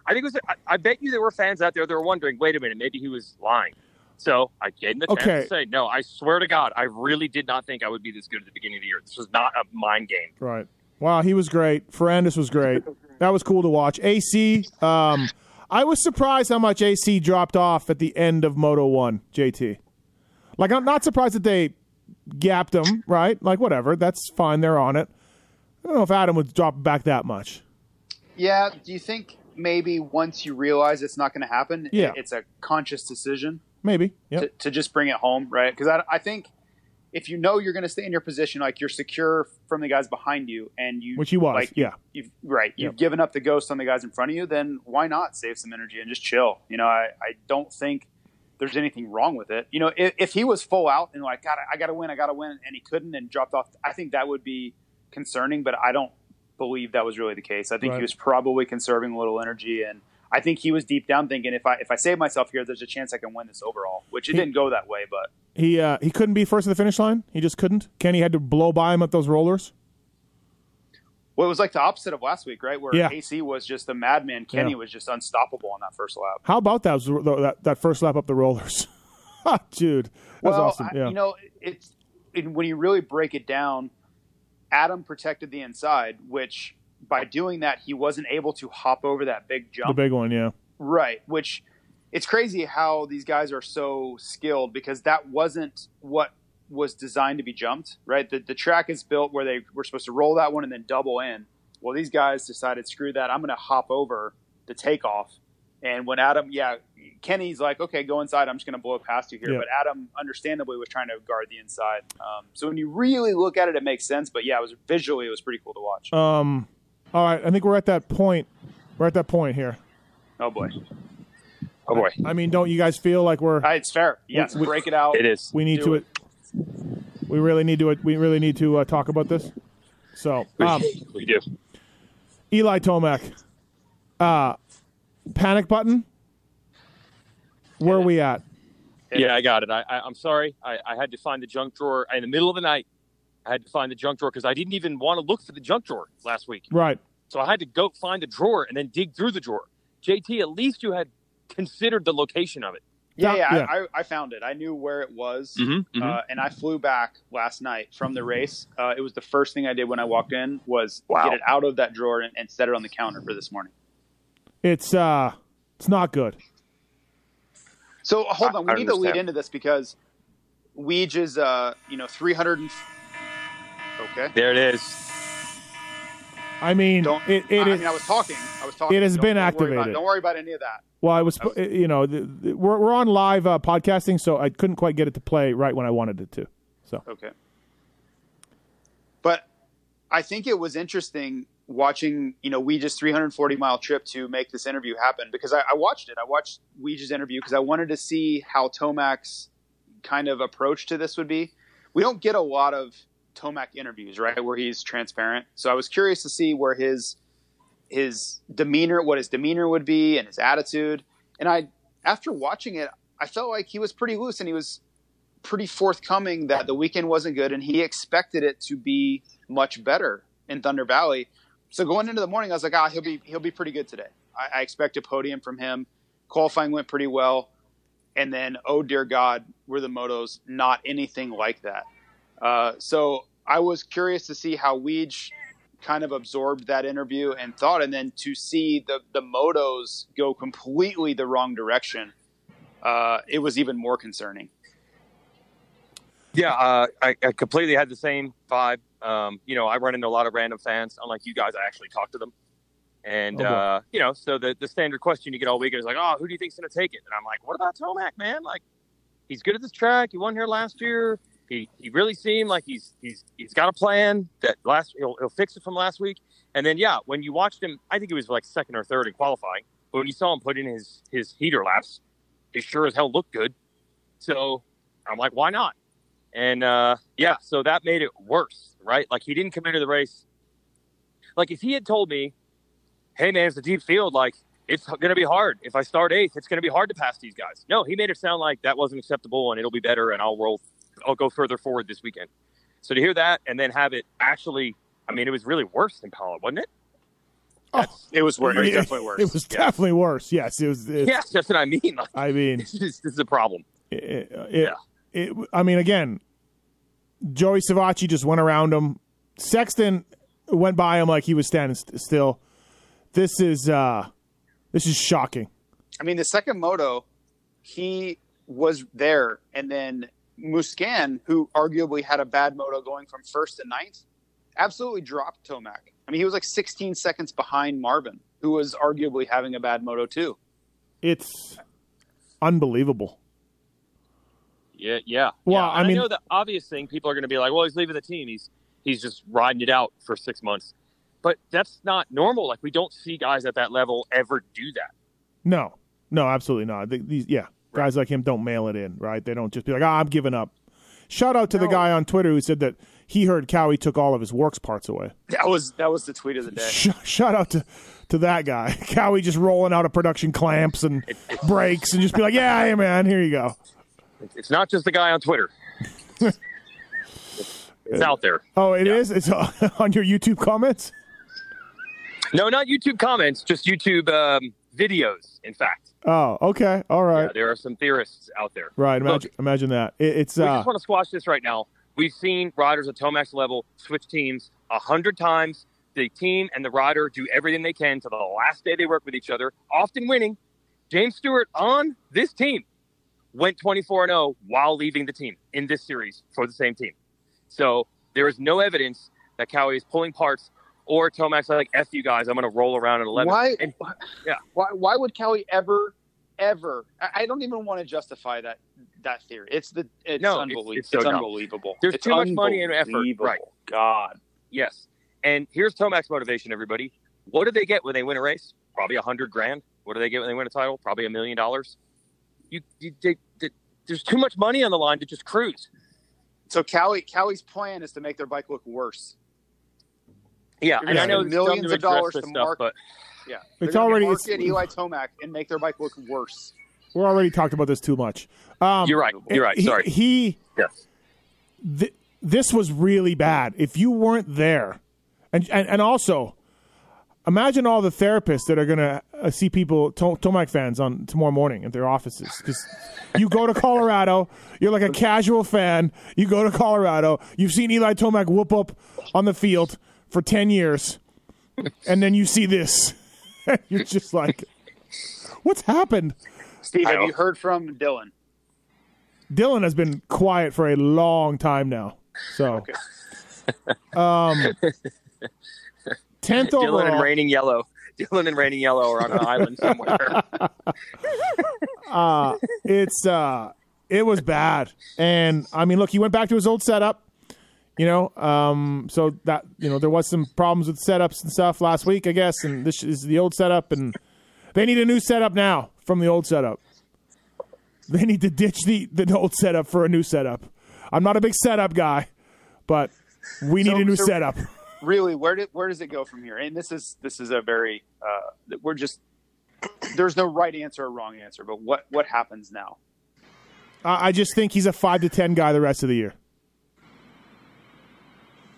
I think it was. I, I bet you there were fans out there that were wondering. Wait a minute, maybe he was lying. So I gave him the chance Okay. to say, no, I swear to God, I really did not think I would be this good at the beginning of the year. This was not a mind game. right, wow, he was great. Ferrandis was great. that was cool to watch. AC, um, I was surprised how much AC dropped off at the end of Moto One. JT, like I'm not surprised that they gapped him. Right, like whatever, that's fine. They're on it. I don't know if Adam would drop back that much. Yeah. Do you think maybe once you realize it's not going to happen, Yeah. it's a conscious decision? Maybe. Yep. to, to just bring it home, right? Because I, I think if you know you're going to stay in your position, like you're secure from the guys behind you, and you Which he was, like, yeah. you've right, you've Yep. given up the ghost on the guys in front of you, then why not save some energy and just chill? You know, I, I don't think there's anything wrong with it. You know, if, if he was full out and like, God, I got to win, I got to win, and he couldn't and dropped off, I think that would be concerning. But I don't believe that was really the case. I think Right. he was probably conserving a little energy and. I think he was deep down thinking if I if I save myself here, there's a chance I can win this overall. Which it He- didn't go that way, but He uh, he couldn't be first at the finish line. He just couldn't. Kenny had to blow by him at those rollers. well, it was like the opposite of last week, right? Where Yeah. AC was just a madman, Kenny Yeah. was just unstoppable on that first lap. How about that that, that first lap up the rollers? (laughs) Dude, that was well, awesome. I- you know, it's it, when you really break it down, Adam protected the inside, which by doing that he wasn't able to hop over that big jump. the big one, yeah. Right, which it's crazy how these guys are so skilled because that wasn't what was designed to be jumped, right? The, the track is built where they were supposed to roll that one and then double in. Well, these guys decided, screw that, I'm going to hop over the takeoff. And when Adam, yeah, Kenny's like, okay, go inside. I'm just going to blow past you here. Yeah. But Adam, understandably, was trying to guard the inside. Um, so when you really look at it, it makes sense. But yeah, it was visually, it was pretty cool to watch. Um, all right, I think we're at that point. We're at that point here. oh boy, Oh boy, I mean, don't you guys feel like we're Uh, it's fair. Yes, We- break it out. it is. we need do to it. we really need to we really need to uh, talk about this. So, um, we do. Eli Tomac, uh, panic button. Where are we at? Yeah, I got it. I, I, I'm sorry. I, I had to find the junk drawer in the middle of the night. I had to find the junk drawer because I didn't even want to look for the junk drawer last week. Right. So I had to go find the drawer and then dig through the drawer. JT, at least you had considered the location of it. Yeah, yeah, Yeah. I, I, I found it. I knew where it was, Mm-hmm, Uh, and I flew back last night from the race. Uh, it was the first thing I did when I walked in was Wow. get it out of that drawer and, and set it on the counter for this morning. It's uh, it's not good. So hold on, we I need to lead into this because Weege is, uh, you know, 300. And... Okay. There it is. I mean, Don't. it, it I, is. mean, I was talking. I was talking. It has Don't- been don't worry about- activated. don't worry about any of that. Well, I was, you know, the, the, we're we're on live uh, podcasting, so I couldn't quite get it to play right when I wanted it to. So Okay. But I think it was interesting watching, you know, Weege's 340 mile trip to make this interview happen because I, I watched it. I watched Weege's interview because I wanted to see how Tomac's kind of approach to this would be. We don't get a lot of Tomac interviews, right, where he's transparent. So I was curious to see where his his demeanor, what his demeanor would be, and his attitude. And I, after watching it, I felt like he was pretty loose and he was pretty forthcoming that the weekend wasn't good and he expected it to be much better in Thunder Valley. So going into the morning, I was like, ah, he'll be he'll be pretty good today. I, I expect a podium from him. Qualifying went pretty well, and then oh dear God, were the motos not anything like that. Uh, so I was curious to see how Weege kind of absorbed that interview and thought, and then to see the the motos go completely the wrong direction, uh, it was even more concerning. Yeah, uh, I, I completely had the same vibe. Um, you know, I run into a lot of random fans. Unlike you guys, I actually talk to them. And, Oh, uh, you know, so the, the standard question you get all weekend is like, oh, who do you think's going to take it? And I'm like, what about Tomac, man? Like, he's good at this track. He won here last year. He, he really seemed like he's he's he's got a plan that last he'll, he'll fix it from last week. And then yeah, when you watched him, I think he was like second or third in qualifying. But when you saw him put in his his heater laps, he sure as hell looked good. So I'm like, why not? And uh, yeah, so that made it worse, right? Like he didn't come into the race. Like if he had told me, "Hey man, it's a deep field. Like it's going to be hard. If I start eighth, it's going to be hard to pass these guys." No, he made it sound like that wasn't acceptable, and it'll be better, and I'll roll, I'll go further forward this weekend. So to hear that and then have it actually, I mean, it was really worse than Pala, wasn't it? oh, It was worse. It was it, definitely worse. it was Yeah. definitely worse. Yes, it was. It, Yeah, that's what I mean. (laughs) Like I mean, this is, this is a problem. it, it, Yeah. it, I mean, again, Joey Savatgy just went around him. Sexton went by him like he was standing st- still. This is uh, this is shocking. I mean, the second moto, he was there, and then Musquin, who arguably had a bad moto going from first to ninth, absolutely dropped Tomac. I mean, he was like 16 seconds behind Marvin, who was arguably having a bad moto too. It's unbelievable. Yeah, yeah. Well, yeah. I mean- know the obvious thing. People are going to be like, "Well, he's leaving the team. He's he's just riding it out for six months." But that's not normal. Like we don't see guys at that level ever do that. No, no, absolutely not. Th- These, yeah, guys like him don't mail it in, right? They don't just be like, "Ah, I'm giving up." Shout out to the guy on Twitter who said that he heard Kawi took all of his works parts away. That was that was the tweet of the day. Sh- shout out to to that guy, (laughs) Kawi, just rolling out of production clamps and (laughs) brakes and just be like, "Yeah, hey man, here you go." It's- not just the guy on Twitter. it's, it's out there. Oh, it is. It's (laughs) on your YouTube comments. No, not YouTube comments, just YouTube um, videos. In fact, Oh, okay, all right, yeah, there are some theorists out there. right. Look, Imagine, imagine that. It, it's we uh, just want to squash this right now. We've seen riders at Tomac's level switch teams a hundred times. The team and the rider do everything they can to the last day they work with each other, often winning. James Stewart on this team went 24 and 0 while leaving the team in this series for the same team. So there is no evidence that Kawi is pulling parts or Tomac's like, F you guys, I'm going to roll around at 11. Why? And, yeah. Why? Why would Kelly ever, ever? I, I don't even want to justify that that theory. It's the it's No, it's- unbelievable. it's so dumb. unbelievable. There's It's too much money and effort. Right. God. Yes. And here's Tomac's motivation, everybody. What do they get when they win a race? Probably a hundred grand. What do they get when they win a title? Probably a million dollars. You, you they, they, there's too much money on the line to just cruise. So Callie, Callie's plan is to make their bike look worse. Yeah, You're and I know it's millions of dollars address this to stuff, mark- but Yeah, It's They're already- market it's- Eli Tomac and make their bike look worse. we're already talked about this too much. Um, you're right. You're right. he- Sorry. He, yes. th- this was really bad. If you weren't there, and and, and also, imagine all the therapists that are going to uh, see people to- Tomac fans on tomorrow morning at their offices because you go to Colorado, you're like a casual fan. You go to Colorado, you've seen Eli Tomac whoop up on the field for ten years, and then you see this, (laughs) you're just like, what's happened? Steve, have you heard from Dylan? Dylan has been quiet for a long time now. So, um, tenth Dylan overall. and Raining Yellow. (laughs) Dylan and Raining Yellow are on an island somewhere. (laughs) uh, it's uh, it was bad, and I mean, look, he went back to his old setup. You know, um, so that you know there was some problems with setups and stuff last week, I guess, and this is the old setup, and they need a new setup now from the old setup. They need to ditch the the old setup for a new setup. I'm not a big setup guy, but we need So- a new so- setup. Really, where did where does it go from here? And this is this is a very uh, we're just there's no right answer or wrong answer, but what what happens now? I I just think he's a five to ten guy the rest of the year.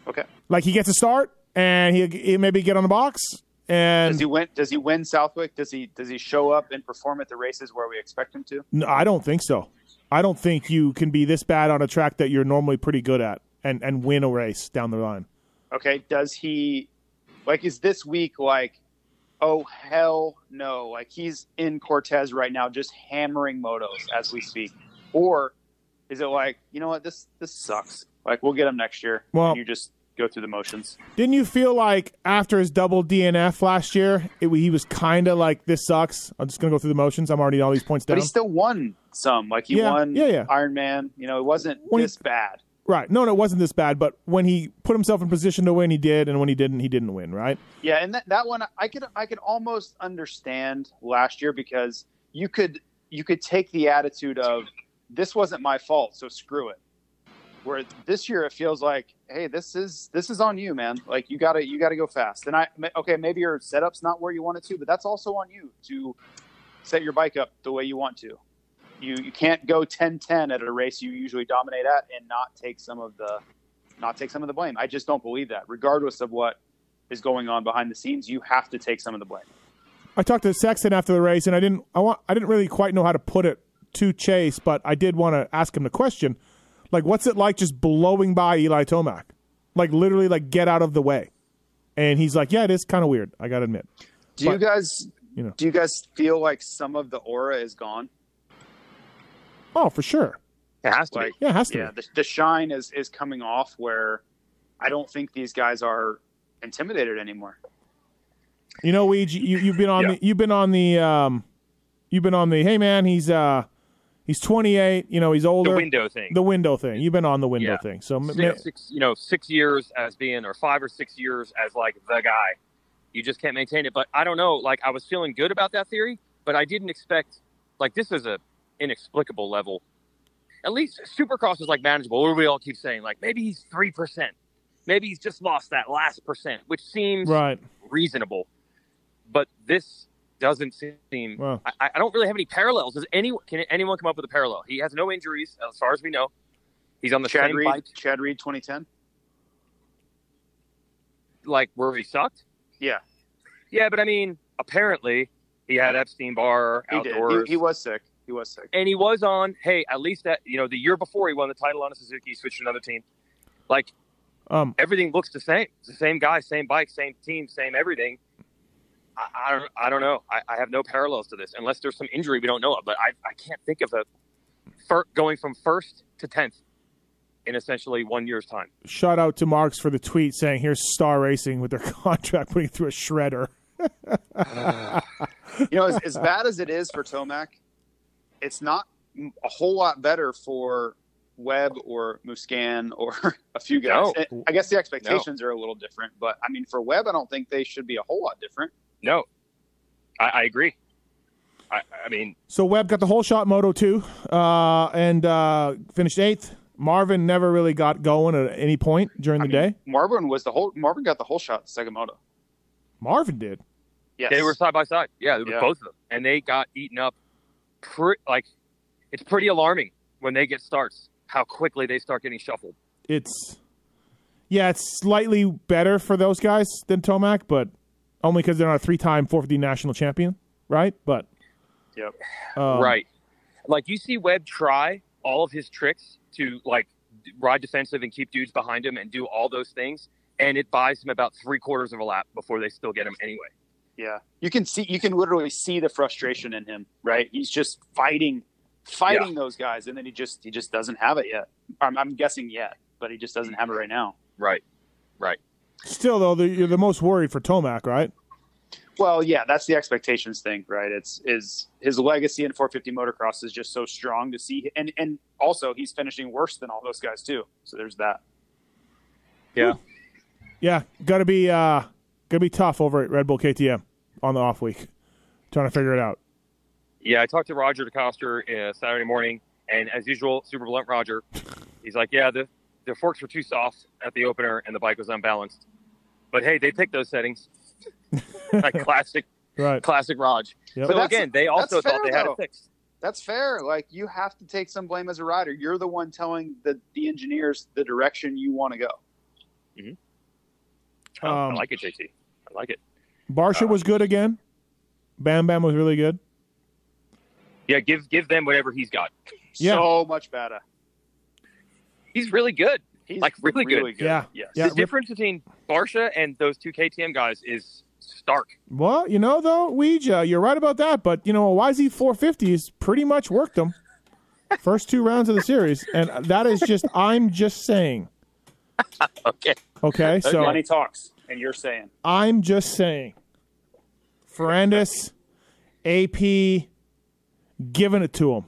Okay, Like he gets a start and he, he maybe get on the box and does he win? Does he win Southwick? Does he does he show up and perform at the races where we expect him to? No, I don't think so. I don't think you can be this bad on a track that you're normally pretty good at and, and win a race down the line. Okay, does he like is this week like oh hell no like he's in Cortez right now just hammering motos as we speak or is it like you know what this this sucks like we'll get him next year Well- you just go through the motions Didn't you feel like after his double DNF last year, it, he was kind of like, this sucks. I'm just going to go through the motions. I'm already all these points down." but he still won some like he Yeah, won yeah, yeah. Iron Man you know it wasn't When he- this bad right. No, no, it wasn't this bad. But when he put himself in position to win, he did. And when he didn't, he didn't win, right? Yeah, and that, that one I could I could almost understand last year because you could you could take the attitude of this wasn't my fault, so screw it. Where this year it feels like, hey, this is this is on you, man. Like you gotta you gotta go fast. And I okay, maybe your setup's not where you want it to, but that's also on you to set your bike up the way you want to. You you can't go 10-10 at a race you usually dominate at and not take some of the not take some of the blame. I just don't believe that, regardless of what is going on behind the scenes. You have to take some of the blame. I talked to Sexton after the race, and I didn't. I want. I didn't really quite know how to put it to Chase, but I did want to ask him the question, like, what's it like just blowing by Eli Tomac, like literally, like get out of the way, and he's like, yeah, it is kind of weird. I gotta admit. Do you guys you know. do you guys feel like some of the aura is gone? Oh, for sure. It has to Like Yeah, it has to. yeah, be. the, the shine is is coming off where I don't think these guys are intimidated anymore. You know, Weege, you you've been on Yeah. the you've been on the um, you've been on the hey man, he's uh, he's 28. You know, he's older. The window thing. The window thing. You've been on the window Yeah. thing. So m- ma- six, six, you know, six years as being, or five or six years as like the guy. You just can't maintain it. But I don't know. Like I was feeling good about that theory, but I didn't expect. Like this is a inexplicable level. At least Supercross is like manageable. What we all keep saying, like maybe he's three percent, maybe he's just lost that last percent, which seems right. reasonable. But this doesn't seem. Well. I, I don't really have any parallels. Does any can anyone come up with a parallel? He has no injuries as far as we know. He's on the Chad same Reed, bike. Chad Reed, 2010. like where he sucked. Yeah, Yeah, but I mean, apparently he had Epstein Barr he did. He, he was sick. He was sick. and he was on. Hey, at least that you know the year before he won the title on a Suzuki, he switched to another team. Like Um, everything looks the same. It's the same guy, same bike, same team, same everything. I, I don't. I don't know. I, I have no parallels to this unless there's some injury we don't know of. But I, I can't think of a fir- going from first to tenth in essentially one year's time. shout out to Marks for the tweet saying, "Here's Star Racing with their (laughs) contract putting through a shredder." (laughs) (laughs) You know, as, as bad as it is for Tomac, it's not a whole lot better for Webb or Musquin or (laughs) a few guys. No. I guess the expectations are a little different, but I mean, for Webb, I don't think they should be a whole lot different. No, I, I agree. I, I mean, So Webb got the whole shot Moto two, uh, and uh, finished eighth. Marvin never really got going at any point during the I mean, day. Marvin was the whole. Marvin got the whole shot. second Sagamoto. Marvin did. Yes. They were side by side. Yeah, it was Yeah. both of them, and they got eaten up. Pre- like, it's pretty alarming when they get starts how quickly they start getting shuffled. It's yeah, it's slightly better for those guys than Tomac, but only because they're not a three-time 450 national champion, right? But Yep. um, right. Like you see Webb try all of his tricks to like ride defensive and keep dudes behind him and do all those things, and it buys him about three quarters of a lap before they still get him anyway. Yeah, you can see, you can literally see the frustration in him. Right, he's just fighting, fighting those guys, and then he just he just doesn't have it yet. I'm, I'm guessing yet, but he just doesn't have it right now. Right. Right. Still, though, the, you're the most worried for Tomac, right? Well, yeah, that's the expectations thing, right? It's is his legacy in 450 motocross is just so strong to see, and and also he's finishing worse than all those guys too. So there's that. Yeah. Yeah, got to be uh, gonna be tough over at Red Bull KTM on the off week, trying to figure it out. Yeah, I talked to Roger DeCoster uh, Saturday morning, and as usual, super blunt Roger. He's like, "Yeah, the the forks were too soft at the opener, and the bike was unbalanced. But hey, they picked those settings, (laughs) like classic, Right. classic Raj. Yep. So But that's- again, they also thought fair, they had though. it fixed. That's fair. Like you have to take some blame as a rider. You're the one telling the the engineers the direction you want to go. Oh, Um, I like it, JT. I like it. Barcia was good again. Bam Bam was really good. Yeah, give give them whatever he's got. Yeah. So much better. He's really good. He's Like, really good. Yeah. Yes. Yeah. the difference between Barcia and those two KTM guys is stark. Well, you know though, Weege, you're right about that. But you know, a YZ 450 has pretty much worked them first two rounds of the series, and that is just I'm just saying. (laughs) Okay. Okay, so Money talks, and you're saying I'm just saying. Ferrandis, AP, giving it to him.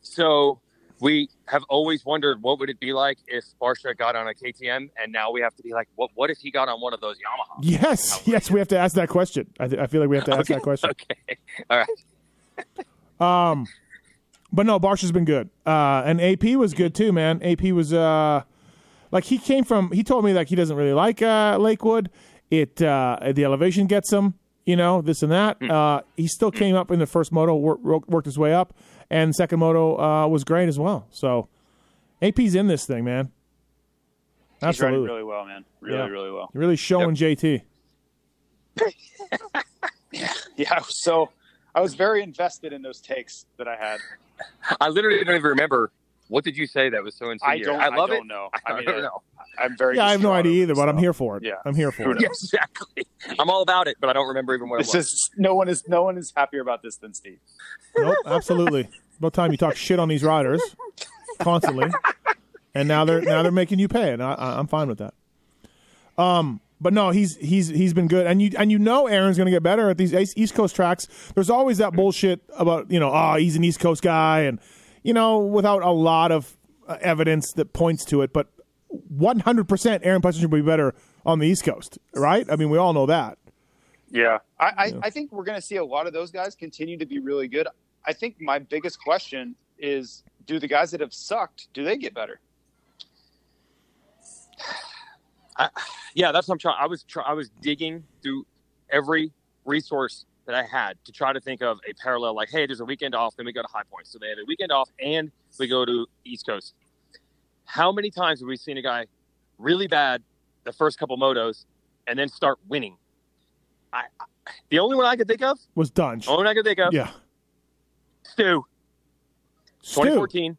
So we have always wondered what would it be like if Barcia got on a KTM, and now we have to be like, what? What if he got on one of those Yamaha? Yes, yes, we have to ask that question. I, th- I feel like we have to ask that question. (laughs) Okay. All right. (laughs) Um, but no, Barcia's been good. Uh, and AP was good too, man. AP was uh, like he came from. He told me like he doesn't really like uh, Lakewood. It uh, the elevation gets him, you know, this and that. Uh, he still came up in the first moto, wor- wor- worked his way up, and second moto uh, was great as well. So AP's in this thing, man. he's riding Absolutely, really well, man. Really, Yeah. really well. really showing JT. Yeah, (laughs) yeah. So I was very invested in those takes that I had. I literally don't even remember. What did you say that was so (laughs) I don't. I love don't it. know. I, I don't know. I'm very. Yeah, I have no idea either, this but I'm here for it. Yeah. I'm here for it. Yeah, (laughs) exactly. I'm all about it, but I don't remember even where. This it was. is no one is no one is happier about this than Steve. Nope, (laughs) absolutely. About time you talk shit on these riders constantly, and now they're now they're making you pay, and I, I- I'm fine with that. Um, but no, he's he's he's been good, and you and you know Aaron's going to get better at these East East Coast tracks. There's always that bullshit about you know, oh, he's an East Coast guy, and you know, without a lot of uh, evidence that points to it, but 100% Aaron Plessinger should be better on the East Coast, right? I mean, we all know that. Yeah, I, I, I think we're going to see a lot of those guys continue to be really good. I think my biggest question is: Do the guys that have sucked do they get better? (sighs) yeah, that's what I'm trying. I was try, I was digging through every resource that I had to try to think of a parallel. Like, hey, there's a weekend off, then we go to High Point. So they have a weekend off, and we go to East Coast. How many times have we seen a guy really bad the first couple motos, and then start winning? I, I the only one I could think of, Was Dungey. only one I could think of, Yeah. Stu, Stu. 2014.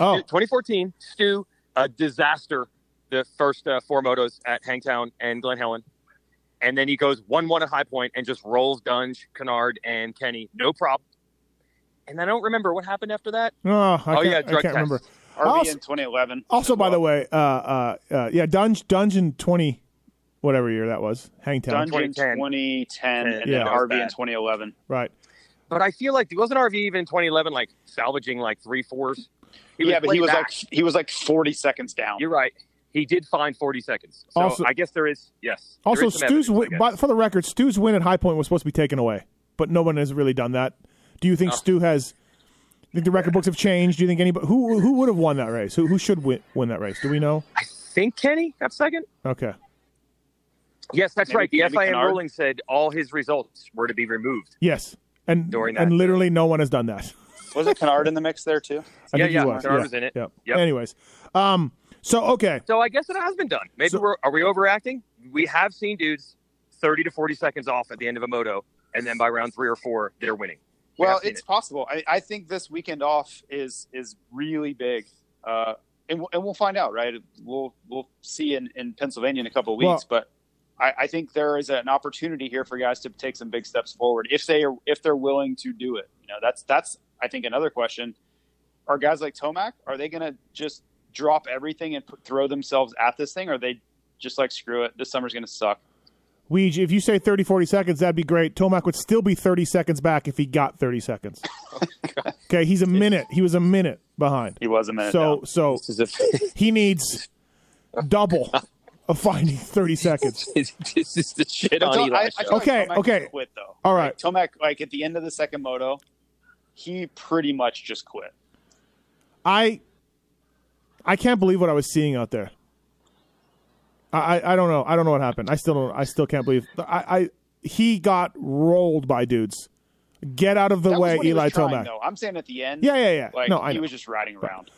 Oh, 2014, Stu, a disaster. The first uh, four motos at Hangtown and Glen Helen, and then he goes one-one at High Point and just rolls Dungey, Kennard, and Kenny, no problem. And I don't remember what happened after that. oh, I Oh, can't, yeah, I can't test. remember. RV Also- in 2011. Also, as by the way, uh, uh, uh, yeah, Dungey, Dungeon twenty, whatever year that was, Hangtown, Dungeon 2010. 2010, and Yeah. then That was RV in 2011. right? But I feel like it wasn't RV even in 2011 like salvaging like three fours? Yeah, but he was back. like he was like 40 seconds down. You're right. He did find 40 seconds. So Also- I guess there is yes. Also, is Stu's evidence, win, guess. but for the record, Stu's win at High Point was supposed to be taken away, but no one has really done that. Do you think Oh. Stu has? Think the record books have changed? Do you think anybody who who would have won that race? Who who should win, win that race? Do we know? I think Kenny got second. Okay, Yes, that's Maybe- right. The maybe FIM Kennard? ruling said all his results were to be removed. yes, and During that, and literally no one has done that. Was it Kennard in the mix there too? I Yeah, think he yeah, was. Kennard yeah. was in it. Yep. Yep. Anyways, um, so okay, So I guess it has been done. Maybe So- we're are we overacting? We have seen dudes thirty to forty seconds off at the end of a moto, and then by round three or four, they're winning. We Well, it's it. possible. I, I think this weekend off is is really big, uh, and, we'll- and we'll find out. Right? We'll we'll see in, in Pennsylvania in a couple of weeks. but I, I think there is an opportunity here for guys to take some big steps forward if they are if they're willing to do it. You know, that's that's I think another question. Are guys like Tomac are they going to just drop everything and put, throw themselves at this thing? Or are they just like screw it? This summer's going to suck. Weege, if you say 30, 40 seconds, that'd be great. Tomac would still be 30 seconds back if he got 30 seconds. (laughs) Oh, okay, he's a minute. He was a minute behind. He was a minute. So, down. so a, (laughs) he needs double of finding 30 seconds. (laughs) this is the shit on Eli I, I show. Okay, like okay. Quit though. All right. Like, Tomac, like at the end of the second moto, he pretty much just quit. I I can't believe what I was seeing out there. I, I, I don't know. I don't know what happened. I still don't I still can't believe I, I he got rolled by dudes. Get out of the That way, what Eli was trying, Tomac. though. I'm saying at the end. Yeah, yeah, yeah. Like no, I he know. was just riding around.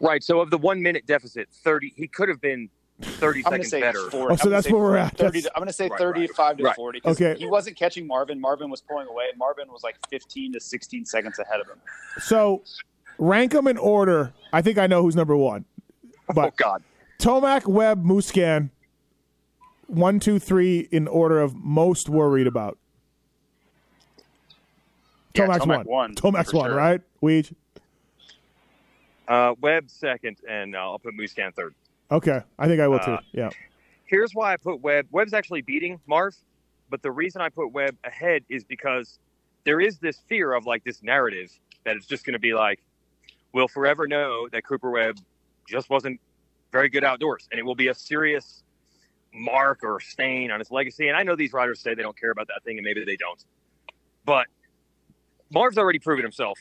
Right. So of the one minute deficit, thirty, he could have been thirty I'm going to seconds say better. 40. Oh, so I'm that's where we're at. 30 to, I'm going to say Right, 35 to right. 40. 'cause Okay. He wasn't catching Marvin. Marvin was pulling away. Marvin was like 15 to 16 seconds ahead of him. So rank them in order. I think I know who's number one. oh But God. Tomac, Webb, Musquin, one, two, three in order of most worried about. Yeah, Tomac's Tomac one. won, Tomac's one, sure. right? Weege? Uh, Webb second, and uh, I'll put Musquin third. Okay. I think I will too. Uh, Yeah. Here's why I put Webb. Webb's actually beating Marv, but the reason I put Webb ahead is because there is this fear of like this narrative that it's just going to be like, we'll forever know that Cooper Webb just wasn't very good outdoors, and it will be a serious mark or stain on his legacy. And I know these riders say they don't care about that thing, and maybe they don't, but Marv's already proven himself.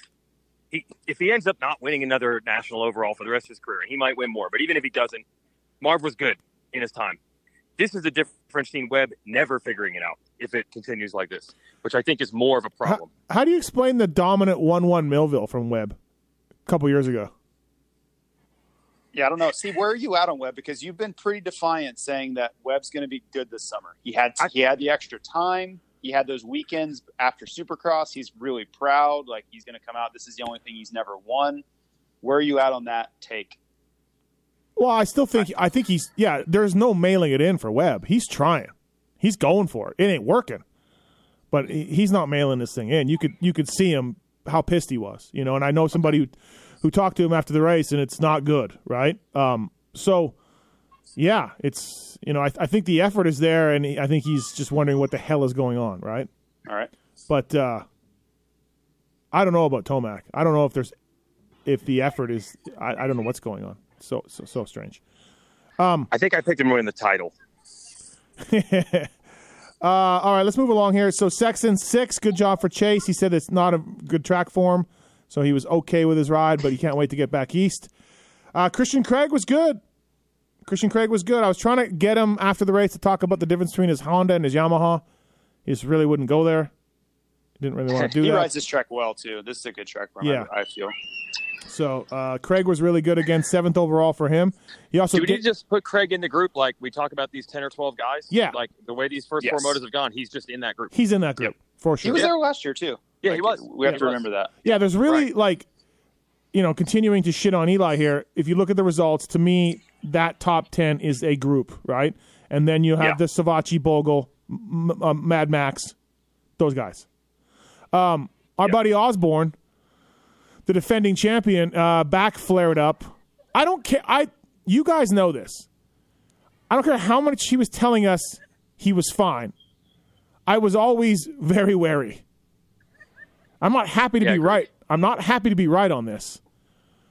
He, if he ends up not winning another national overall for the rest of his career, and he might win more. But even if he doesn't, Marv was good in his time. This is a difference between Webb never figuring it out if it continues like this, which I think is more of a problem. How do you explain the dominant 1 1 Millville from Webb a couple years ago? Yeah, I don't know. See, where are you at on Webb? Because you've been pretty defiant saying that Webb's going to be good this summer. He had I- he had the extra time. He had those weekends after Supercross. He's really proud. Like he's going to come out. This is the only thing he's never won. Where are you at on that take? Well, I still think I think he's yeah. There's no mailing it in for Webb. He's trying. He's going for it. It ain't working, but he's not mailing this thing in. You could you could see him how pissed he was, you know. And I know somebody who who talked to him after the race, and it's not good, right? Um, so yeah, it's you know I, I think the effort is there, and he, I think he's just wondering what the hell is going on, right? All right. But uh, I don't know about Tomac. I don't know if there's if the effort is. I, I don't know what's going on. So so so strange. Um, I think I picked him to win the title. (laughs) uh, all right, let's move along here. So Sexton six, good job for Chase. He said it's not a good track for him, so he was okay with his ride, but he can't wait to get back east. Uh, Christian Craig was good. Christian Craig was good. I was trying to get him after the race to talk about the difference between his Honda and his Yamaha. He just really wouldn't go there. He didn't really want to (laughs) do he that. He rides this track well too. This is a good track for him. Yeah. I, I feel. So uh, Craig was really good again, seventh overall for him. He also Do we did- need just put Craig in the group like we talk about these 10 or 12 guys? Yeah. Like the way these first Yes. four motos have gone, he's just in that group. he's in that group for sure. He was Yeah. there last year too. Yeah, Like, he was. We have Yeah, to he was. remember that. Yeah, there's really Right. like, you know, continuing to shit on Eli here. If you look at the results, to me, that top ten is a group, right? And then you have Yeah. the Savatgy, Bogle, M- M- uh, Mad Max, those guys. Um, our buddy Osborne, the defending champion, uh, back flared up. I don't care. I you guys know this. I don't care how much he was telling us he was fine. I was always very wary. I'm not happy to Yeah, be right. I'm not happy to be right on this.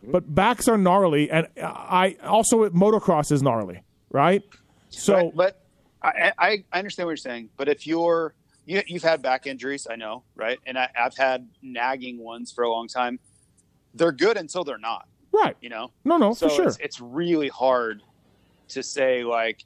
But backs are gnarly, and I also motocross is gnarly, right? So but, but I, I I understand what you're saying. But if you're you, you've had back injuries, I know, right? And I, I've had nagging ones for a long time. They're good until they're not. right, You know. no, no, so for sure. it's, it's really hard to say like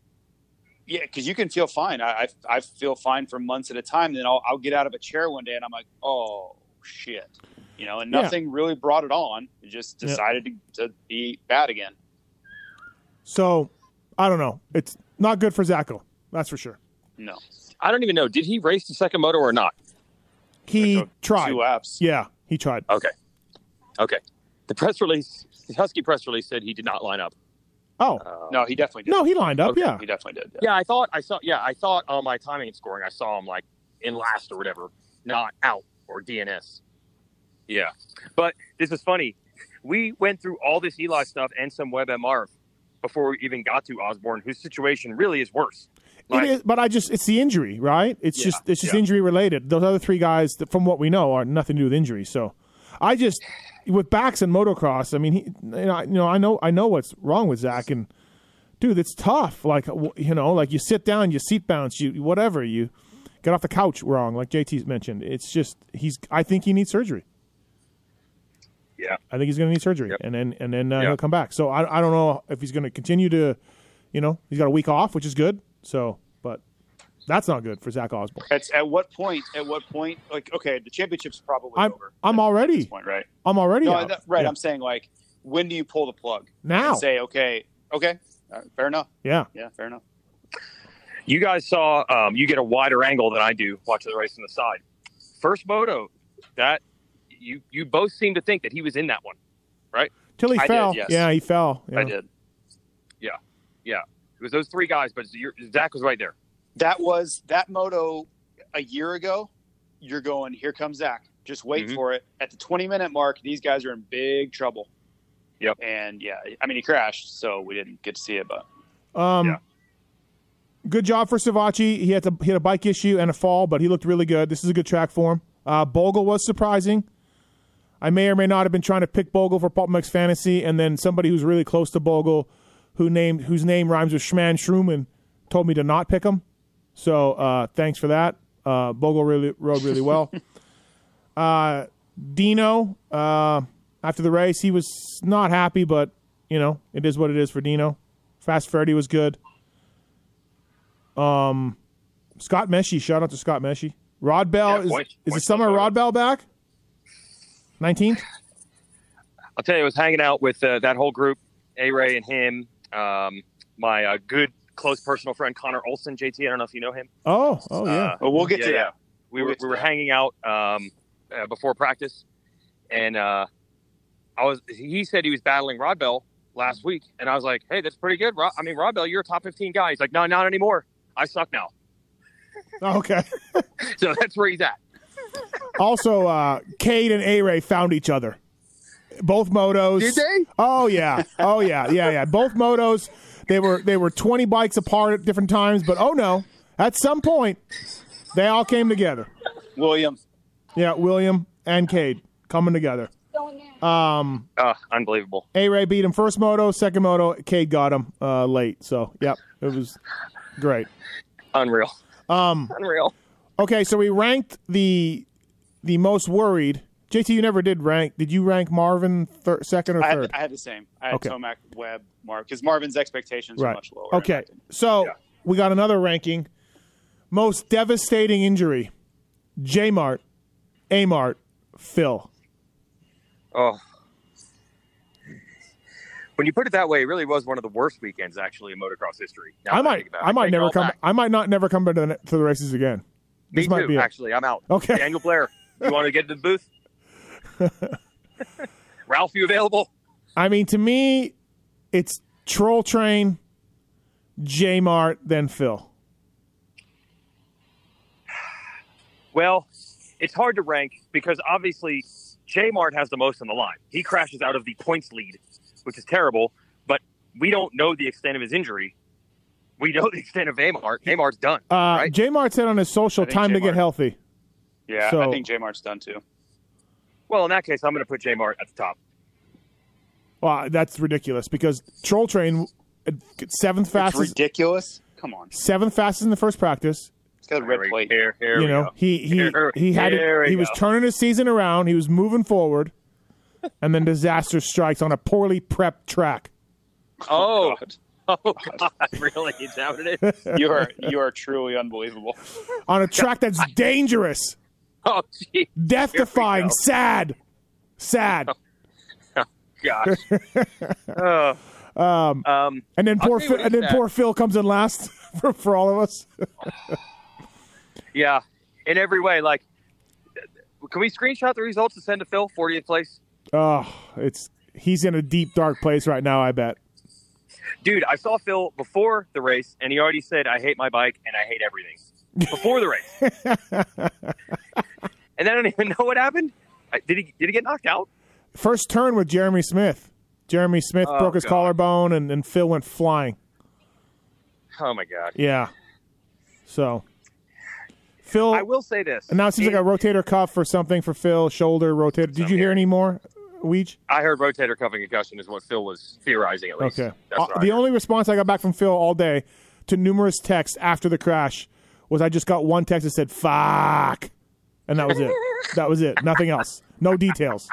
yeah because you can feel fine I, I i feel fine for months at a time then I'll, I'll get out of a chair one day and i'm like oh shit you know and Yeah. nothing really brought it on it just Yeah. decided to, to be bad again So I don't know. It's not good for Zacho. That's for sure. no I don't even know. Did he race the second moto or not? He uh, tried. two laps Yeah, he tried. Okay. Okay. The press release, the Husky press release said he did not line up. Oh uh, No, he definitely did. no, he lined up. Okay. Yeah, he definitely did. Yeah, I thought I saw. Yeah, I thought on my timing and scoring, I saw him like in last or whatever, not out or DNS. Yeah, but this is funny. We went through all this Eli stuff and some Web MR before we even got to Osborne, whose situation really is worse. Like, it is. But I just it's the injury, right? It's Yeah, just it's just yeah. injury related. Those other three guys, from what we know, are nothing to do with injury. So I just with backs and motocross. I mean, he, you know, I- you know, I know I know what's wrong with Zach and. Dude, it's tough. Like you know, like you sit down, you seat bounce, you whatever, you get off the couch wrong, like JT mentioned. It's just he's. I think he needs surgery. Yeah. I think he's going to need surgery, Yep. and then and then uh, Yeah. he'll come back. So I I don't know if he's going to continue to, you know, he's got a week off, which is good. So, that's not good for Zach Osborne. At, at what point? At what point? Like, okay, the championship's probably I'm over. I'm at already this point, right? I'm already No, out. that- right. Yeah. I'm saying like, when do you pull the plug? now. And say, okay, okay, all right, fair enough. yeah, Yeah, fair enough. You guys saw um, you get a wider angle than I do watching the race on the side. First moto, that you you both seem to think that he was in that one. Right? Till he I did, fell. yes. Yeah, he fell. Yeah. I did. Yeah, yeah. It was those three guys, but you're, Zach was right there. That was that moto a year ago. You're going. Here comes Zach. Just wait Mhm. for it. At the 20 minute mark, these guys are in big trouble. Yep. And yeah, I mean, he crashed, so we didn't get to see it, but Um, Yeah. good job for Savatgy. He had to he had a bike issue and a fall, but he looked really good. This is a good track for him. Uh, Bogle was surprising. I may or may not have been trying to pick Bogle for Pulp Mix Fantasy, and then somebody who's really close to Bogle, who named whose name rhymes with Schman Schruman, told me to not pick him. So uh, thanks for that. Uh, Bogle really rode really well. (laughs) uh, Dino, uh, after the race, he was not happy, but you know it is what it is for Dino. Fast Freddy was good. Um, Scott Meshey, shout out to Scott Meshey. Rod Bell Yeah, is point- is the summer. Rodbell back? Nineteenth. I'll tell you, I was hanging out with uh, that whole group, A Ray and him, um, my uh, good close personal friend Connor Olson, JT. I don't know if you know him. Oh, oh yeah. Uh, but we'll get Yeah, to yeah. that. we We'll were we were that. hanging out um, uh, before practice, and uh, I was. He said he was battling Rodbell last week, and I was like, "Hey, that's pretty good." Rod, I mean, Rodbell, you're a top 15 guy. He's like, "No, not anymore. I suck now." (laughs) okay. (laughs) So that's where he's at. also, uh, Cade and A Ray found each other. Both motos. Did they? Oh yeah. Oh yeah. Yeah yeah. Both motos. They were they were twenty bikes apart at different times, but oh no, at some point, they all came together. William, Yeah, William and Cade coming together. Um, Uh, unbelievable. A Ray beat him first moto, second moto. Cade got him uh, late. So yep, it was great. Unreal. Um, Unreal. okay, so we ranked the the most worried. JT, you never did rank. Did you rank Marvin thir- second or I third? had, I had the same. I had Okay. Tomac, Webb, Marv, because Marvin's expectations are much lower. Okay, so Yeah. we got another ranking. Most devastating injury: J Mart, A Mart, Phil. Oh. When you put it that way, it really was one of the worst weekends actually in motocross history. I might, think about it. I might never come. back. I might not never come to the, to the races again. Me this might too. be. Actually, I'm out. Okay. Daniel Blair, you want to get into the booth? (laughs) (laughs) Ralph, you available? I mean, to me, it's Troll Train, J Mart, then Phil. Well, it's hard to rank because obviously J Mart has the most on the line. He crashes out of the points lead, which is terrible, but we don't know the extent of his injury. We know (laughs) the extent of Amart. Amart's done. Uh, right? J Mart said on his social, "Time to J-Mart. get healthy." Yeah, So- I think J Mart's done too. Well, in that case, I'm going to put J Mart at the top. Well, that's ridiculous because Troll Train seventh It's fastest, ridiculous. Come on, seventh fastest in the first practice. it's got a red plate. Here, here you know, go. he he Here- he had here it, we he was turning his season around. He was moving forward, (laughs) and then disaster strikes on a poorly prepped track. Oh, God. oh God, (laughs) oh, (laughs) really? Is that what it is? you are you are truly unbelievable. on a track that's dangerous, Oh, death defying, sad, sad. (laughs) gosh. (laughs) Oh. Um, um, and then poor Phil, and then poor Phil comes in last (laughs) for, for all of us. yeah, in every way. Like, can we screenshot the results and send to Phil, 40th place? Oh, it's he's in a deep dark place right now. I bet. Dude, I saw Phil before the race, and he already said, "I hate my bike and I hate everything." Before the race, (laughs) and I don't even know what happened. Did he? Did he get knocked out? First turn with Jeremy Smith. Jeremy Smith Oh, broke his God. collarbone, and, and Phil went flying. Oh my god! Yeah. So, Phil. I will say this. and now it seems like a rotator cuff or something for Phil, shoulder rotator. Did you hear any more, Weege? I heard rotator cuffing concussion is what Phil was theorizing at least. Okay. Uh, the only response I got back from Phil all day to numerous texts after the crash was I just got one text that said "fuck," and that was it. (laughs) that was it. Nothing else. No details.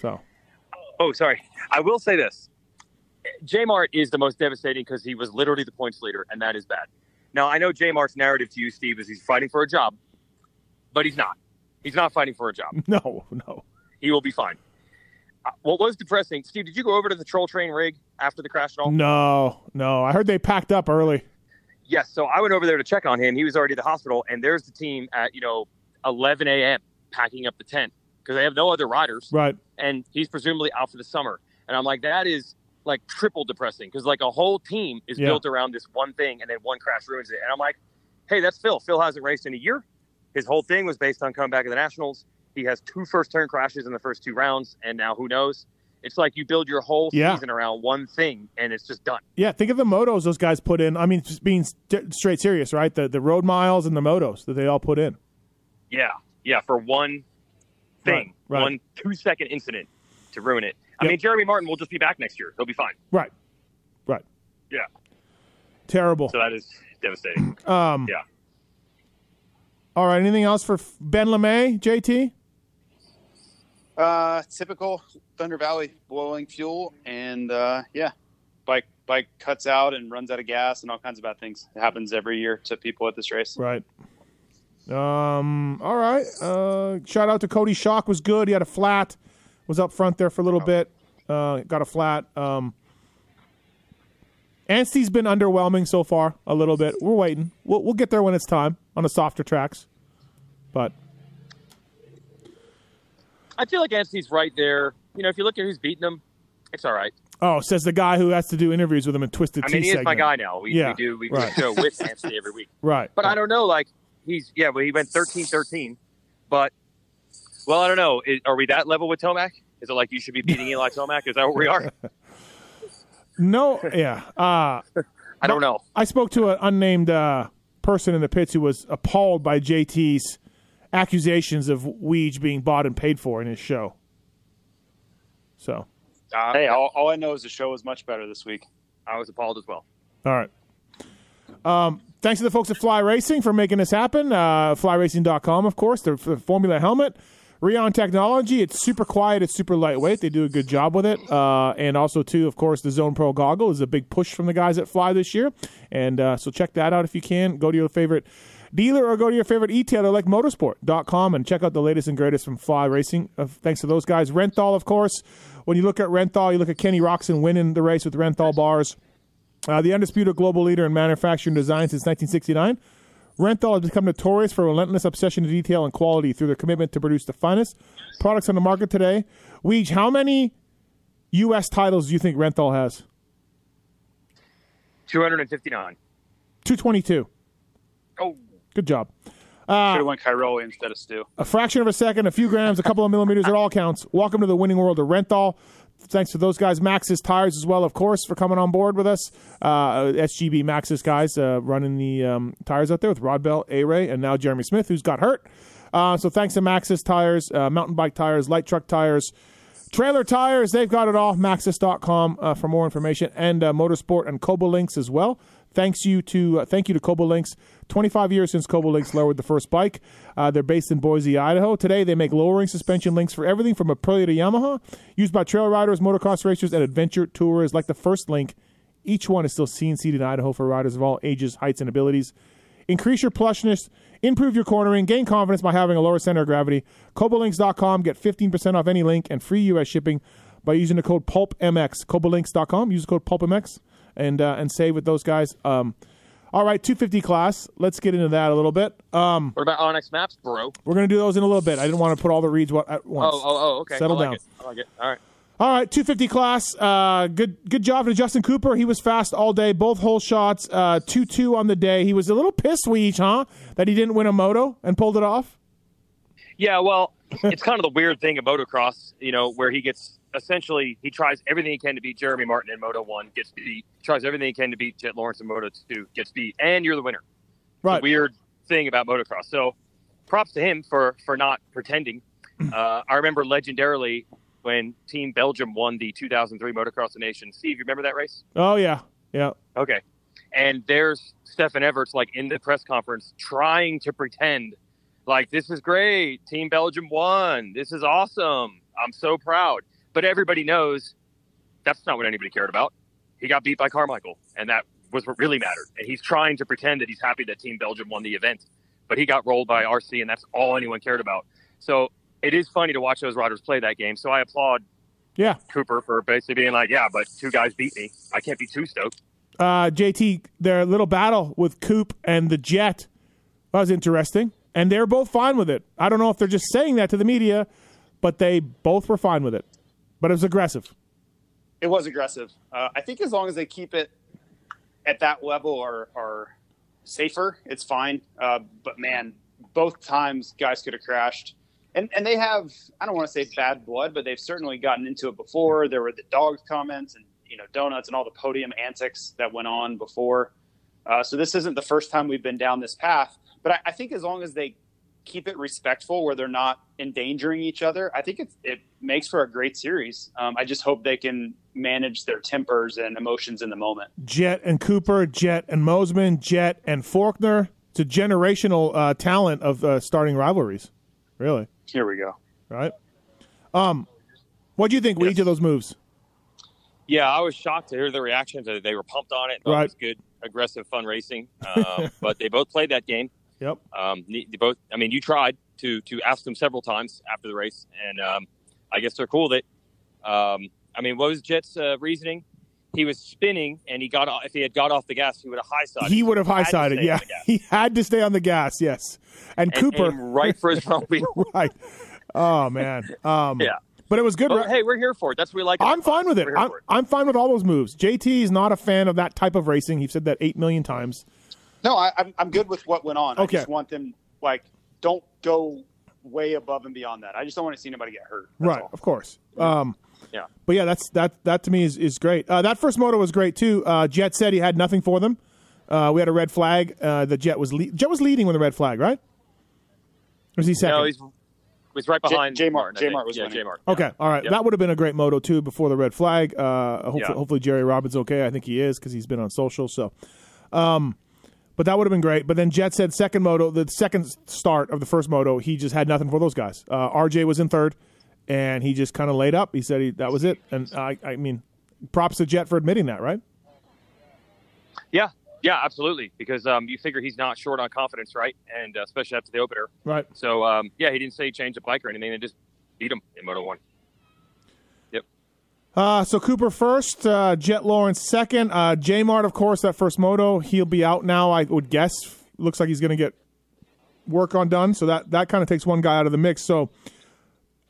So Oh, sorry. I will say this. J Mart is the most devastating because he was literally the points leader, and that is bad. Now, I know J Mart's narrative to you, Steve, is he's fighting for a job, but he's not. He's not fighting for a job. (laughs) no, no. He will be fine. Uh, what was depressing, Steve, did you go over to the troll train rig after the crash at all? No, no. I heard they packed up early. Yes. So I went over there to check on him. He was already at the hospital, and there's the team at, you know, 11 a.m. packing up the tent because they have no other riders. Right. and he's presumably out for the summer. And I'm like, that is like triple depressing because like a whole team is Yeah. built around this one thing, and then one crash ruins it. And I'm like, hey, that's Phil. Phil hasn't raced in a year. His whole thing was based on coming back to the Nationals. He has two first turn crashes in the first two rounds, and now who knows? It's like you build your whole Yeah. season around one thing, and it's just done. Yeah, think of the motos those guys put in. I mean, just being st- straight serious, right? The the road miles and the motos that they all put in. Yeah, yeah, for one thing, Right, right. one two second incident to ruin it. I Yep. mean, Jeremy Martin will just be back next year. He'll be fine. Right. Right. Yeah. Terrible. So that is devastating. Um. Yeah. All right. Anything else for Ben LaMay, JT? Uh, typical Thunder Valley blowing fuel, and uh, yeah, bike bike cuts out and runs out of gas and all kinds of bad things. It happens every year to people at this race. Right. Um. All right. Uh. Shout out to Cody Schock was good. He had a flat. Was up front there for a little bit. Uh. Got a flat. Um. Anstey's been underwhelming so far a little bit. We're waiting. We'll we'll get there when it's time on the softer tracks. But I feel like Anstey's right there. You know, if you look at who's beating him, it's all right. oh, says the guy who has to do interviews with him in Twisted I Tea mean, he is my guy now. We, Yeah, we do we do right. a show with Anstey every week. (laughs) Right. But I don't know. Like he's yeah, well, he went 13-13. But well, I don't know. Is, are we that level with Tomac? Is it like you should be beating Eli Tomac? Is that where we are? (laughs) No. Yeah. Uh. (laughs) I don't know. I spoke to an unnamed uh, person in the pits who was appalled by JT's accusations of Weege being bought and paid for in his show. So, Uh, Hey, all, all I know is the show was much better this week. I was appalled as well. all right. Um, thanks to the folks at Fly Racing for making this happen. Uh, FlyRacing.com, of course, the, the Formula helmet. Rheon Technology, it's super quiet, it's super lightweight. They do a good job with it. Uh, and also, too, of course, the Zone Pro goggle is a big push from the guys at Fly this year. And uh, so check that out if you can. Go to your favorite dealer or go to your favorite e-tailer like motosport.com and check out the latest and greatest from Fly Racing. Uh, thanks to those guys. Renthal, of course. When you look at Renthal, you look at Kenny Roczen winning the race with Renthal bars. Uh, the undisputed global leader in manufacturing design since 1969. Renthal has become notorious for relentless obsession to detail and quality through their commitment to produce the finest products on the market today. Weege, how many U.S. titles do you think Renthal has? 259. 222. Oh, Good job. Should have went Cairoli instead of Stu. A fraction of a second, a few grams, a couple of millimeters, it all counts. Welcome to the winning world of Renthal. Thanks to those guys, Maxxis Tires as well, of course, for coming on board with us. Uh, SGB Maxxis guys uh, running the um, tires out there with Rodbell, A Ray, and now Jeremy Smith, who's got hurt. Uh, so thanks to Maxxis Tires, uh, mountain bike tires, light truck tires, trailer tires. They've got it all. Maxxis.com uh, for more information and uh, Motorsport and Kouba Links as well. Thanks you to uh, thank you to Kouba Links. 25 years since Kouba Links lowered the first bike. Uh, they're based in Boise, Idaho. Today they make lowering suspension links for everything from Aprilia to Yamaha, used by trail riders, motocross racers, and adventure tourers. Like the first link, each one is still CNC'd in Idaho for riders of all ages, heights, and abilities. Increase your plushness, improve your cornering, gain confidence by having a lower center of gravity. Kobolinks.com, get 15% off any link and free U.S. shipping by using the code PULPMX. Kobolinks.com, use the code PULPMX and uh, and save with those guys. Um, all right, 250 class. Let's get into that a little bit. Um, what about onX Maps, bro? we're going to do those in a little bit. I didn't want to put all the reads at once. oh, oh, oh okay. Settle I like down. It. I like it. All right. All right, 250 class. Uh, good good job to Justin Cooper. He was fast all day, both hole shots, uh, 2 2 on the day. He was a little pissed, Weege, huh? That he didn't win a moto and pulled it off. Yeah, well, it's kind of the weird thing of motocross, you know, where he gets essentially he tries everything he can to beat Jeremy Martin in Moto One, gets beat. Tries everything he can to beat Jet Lawrence in Moto Two, gets beat, and you're the winner. Right. A weird thing about motocross. So, props to him for for not pretending. Uh, I remember legendarily when Team Belgium won the 2003 Motocross of Nations. Steve, you remember that race? Oh, yeah. Yeah. Okay. And there's Stefan Everts like in the press conference trying to pretend like this is great. Team Belgium won. This is awesome. I'm so proud. But everybody knows that's not what anybody cared about. He got beat by Carmichael, and that was what really mattered. And he's trying to pretend that he's happy that Team Belgium won the event, but he got rolled by RC, and that's all anyone cared about. So it is funny to watch those riders play that game. So I applaud Yeah. Cooper for basically being like, yeah, but two guys beat me. I can't be too stoked. Uh, JT, their little battle with Coop and the Jett that was interesting, and they're both fine with it. I don't know if they're just saying that to the media, but they both were fine with it. But it was aggressive. It was aggressive. Uh, I think as long as they keep it at that level or, or safer, it's fine. Uh, but man, both times guys could have crashed. And, and they have, I don't want to say bad blood, but they've certainly gotten into it before. There were the dogs comments and, you know, donuts and all the podium antics that went on before. Uh, so this isn't the first time we've been down this path. But I, I think as long as they keep it respectful where they're not endangering each other, I think it, it makes for a great series. Um, I just hope they can manage their tempers and emotions in the moment. Jett and Cooper, Jett and Mosiman, Jett and Forkner. It's a generational uh, talent of uh, starting rivalries. Really, Here we go. right? Um, what do you think, Weege, of those moves? Yeah, I was shocked to hear the reactions. They- They were pumped on it. Right. It was good, aggressive, fun racing. Um, (laughs) but they both played that game. Yep. Um, they both. I mean, you tried to to ask them several times after the race, and um, I guess they're cool with it. Um, I mean, what was Jett's uh, reasoning? He was spinning, and he got off. If he had got off the gas, he would have high sided. He would have high sided. Yeah, (laughs) he had to stay on the gas. Yes, and, and Cooper, right for his (laughs) front wheel. right? Oh man. Um, Yeah. But it was good. But hey, we're here for it. That's what we like. I'm fine with it. I'm, it. I'm fine with all those moves. JT is not a fan of that type of racing. He's said that eight million times. No, I, I'm, I'm good with what went on. Okay. I just want them, like, don't go way above and beyond that. I just don't want to see anybody get hurt. That's right, all. of course. Um, Yeah. But yeah, that's that. That to me is, is great. Uh, that first moto was great too. Uh, Jett said he had nothing for them. Uh, we had a red flag. Uh, the Jett was le- Jett was leading with a red flag, right? Or was he second? No, he's was right behind J- J-Mart- Martin, J-Mart was yeah. J-Mart. Okay, all right. Yep. That would have been a great moto too before the red flag. Uh, hopefully, Yeah. hopefully Jerry Robin's okay. I think he is because he's been on social. So, um, but that would have been great. But then Jett said second moto, the second start of the first moto, he just had nothing for those guys. Uh, RJ was in third, and he just kind of laid up. He said he, that was it. And I, I mean, props to Jett for admitting that, right? Yeah, yeah, absolutely. Because um, you figure he's not short on confidence, right? And uh, especially after the opener. Right. So um, yeah, he didn't say he changed the bike or anything. They just beat him in Moto One. Uh, so Cooper first, uh, Jett Lawrence second. Uh, J Mart, of course, that first moto. He'll be out now, I would guess. Looks like he's going to get work on done. So that, that kind of takes one guy out of the mix. So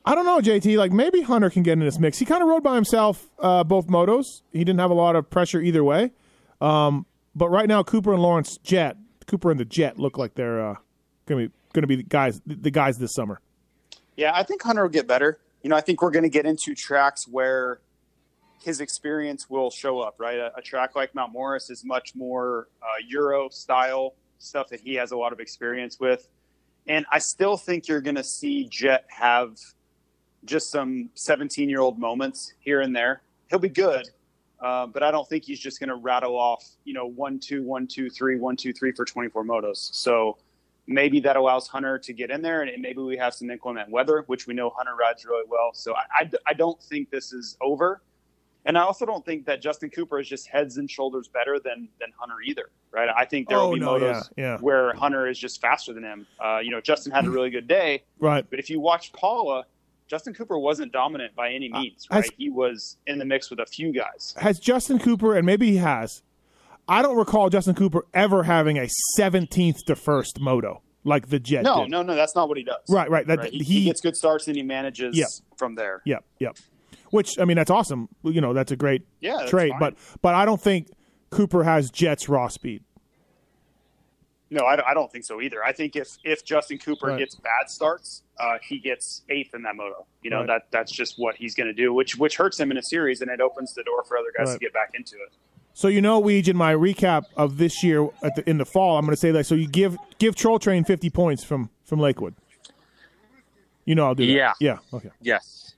I don't know, JT. Like maybe Hunter can get in this mix. He kind of rode by himself uh, both motos. He didn't have a lot of pressure either way. Um, but right now, Cooper and Lawrence Jett, Cooper and the Jett look like they're uh, going to be to be the guys the guys this summer. Yeah, I think Hunter will get better. You know, I think we're going to get into tracks where his experience will show up, right? A, a track like Mount Morris is much more uh, Euro style stuff that he has a lot of experience with. And I still think you're going to see Jett have just some 17 year old moments here and there. He'll be good, uh, but I don't think he's just going to rattle off, you know, one, two, one, two, three, one, two, three for 24 motos. So maybe that allows Hunter to get in there, and maybe we have some inclement weather, which we know Hunter rides really well. So I, I, I don't think this is over. And I also don't think that Justin Cooper is just heads and shoulders better than than Hunter either, right? I think there Oh, will be no, motos yeah, yeah. where Hunter is just faster than him. Uh, you know, Justin had a really good day, Right. but if you watch Pala, Justin Cooper wasn't dominant by any means, has- right? He was in the mix with a few guys. has Justin Cooper, and maybe he has. I don't recall Justin Cooper ever having a 17th to first moto like the Jett No, did. no, no, that's not what he does. Right, right. That, Right? He, he, he gets good starts and he manages Yeah. from there. Yep, yep. Which I mean that's awesome. You know, that's a great Yeah, that's trait. fine. But but I don't think Cooper has Jets raw speed. No, I don't, I don't think so either. I think if if Justin Cooper Right. gets bad starts, uh, he gets eighth in that moto. You know Right. that that's just what he's going to do, which which hurts him in a series, and it opens the door for other guys Right. to get back into it. So you know, Weege, in my recap of this year at the, in the fall, I'm going to say that. So you give give Troll Train 50 points from from Lakewood. You know, I'll do that. Yeah. Yeah. Okay. Yes.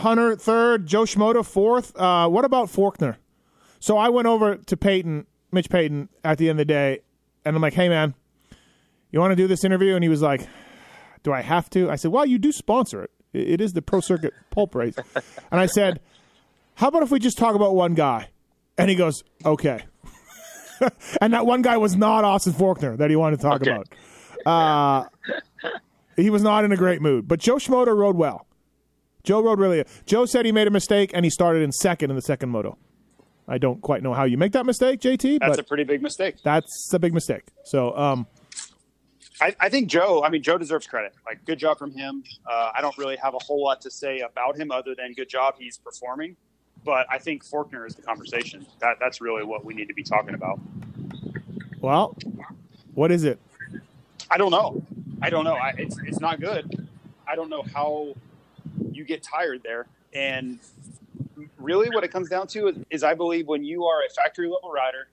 Hunter third, Jo Shimoda fourth. Uh, what about Forkner? So I went over to Payton, Mitch Payton, at the end of the day, and I'm like, "Hey, man, you want to do this interview?" And he was like, "Do I have to?" I said, "Well, you do sponsor it. It is the Pro Circuit Pulp Race." and I said, "How about if we just talk about one guy?" And he goes, "Okay." (laughs) and that one guy was not Austin Forkner that he wanted to talk Okay. about. Uh, he was not in a great mood, but Jo Shimoda rode well. Jo rode really. Jo said he made a mistake and he started in second in the second moto. I don't quite know how you make that mistake, JT, That's a pretty big mistake. that's a big mistake. So, um, I, I think Jo. I mean, Jo deserves credit. Like, good job from him. Uh, I don't really have a whole lot to say about him other than good job. He's performing, but I think Forkner is the conversation. That that's really what we need to be talking about. well, what is it? I don't know. I don't know. I, it's it's not good. I don't know how you get tired there. And really, what it comes down to is, is I believe when you are a factory level rider,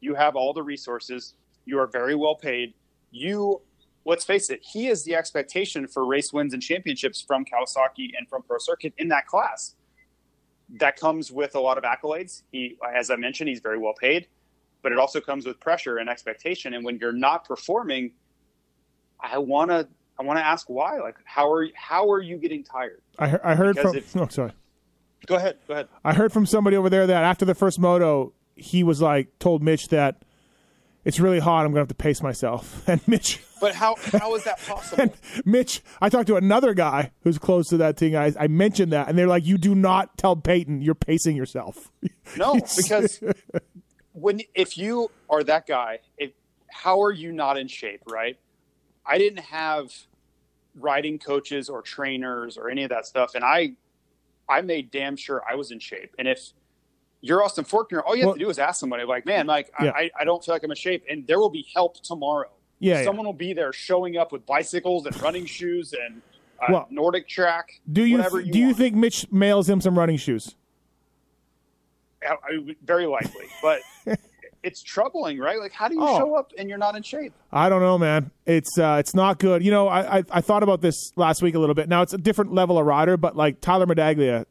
you have all the resources. You are very well paid. You, let's face it, he is the expectation for race wins and championships from Kawasaki and from Pro Circuit in that class. That comes with a lot of accolades. He, as I mentioned, he's very well paid, but it also comes with pressure and expectation. And when you're not performing, I want to I want to ask why. Like, how are how are you getting tired? I, he- I heard Because from. if- (laughs) Oh, sorry. Go ahead. Go ahead. I heard from somebody over there that after the first moto, he was like, told Mitch that it's really hot. I'm going to have to pace myself. (laughs) And Mitch, But how how is that possible? (laughs) and Mitch, I talked to another guy who's close to that thing. I, I mentioned that, and they're like, you do not tell Payton you're pacing yourself. No, because when if you are that guy, if, how are you not in shape? Right? I didn't have riding coaches or trainers or any of that stuff, and I I made damn sure I was in shape. And if you're Austin Forkner, all you have Well- to do is ask somebody, like, man, like Yeah. I, I don't feel like I'm in shape, and there will be help tomorrow. Yeah, yeah. someone will be there showing up with bicycles and running shoes and uh, Well, Nordic track. Do you, whatever do you want. think Mitch mails him some running shoes? I- I- very likely, but it's troubling, right? Like, how do you Oh. show up and you're not in shape? I don't know, man. It's uh, it's not good. You know, I, I I thought about this last week a little bit. Now it's a different level of rider, but like Tyler Medaglia,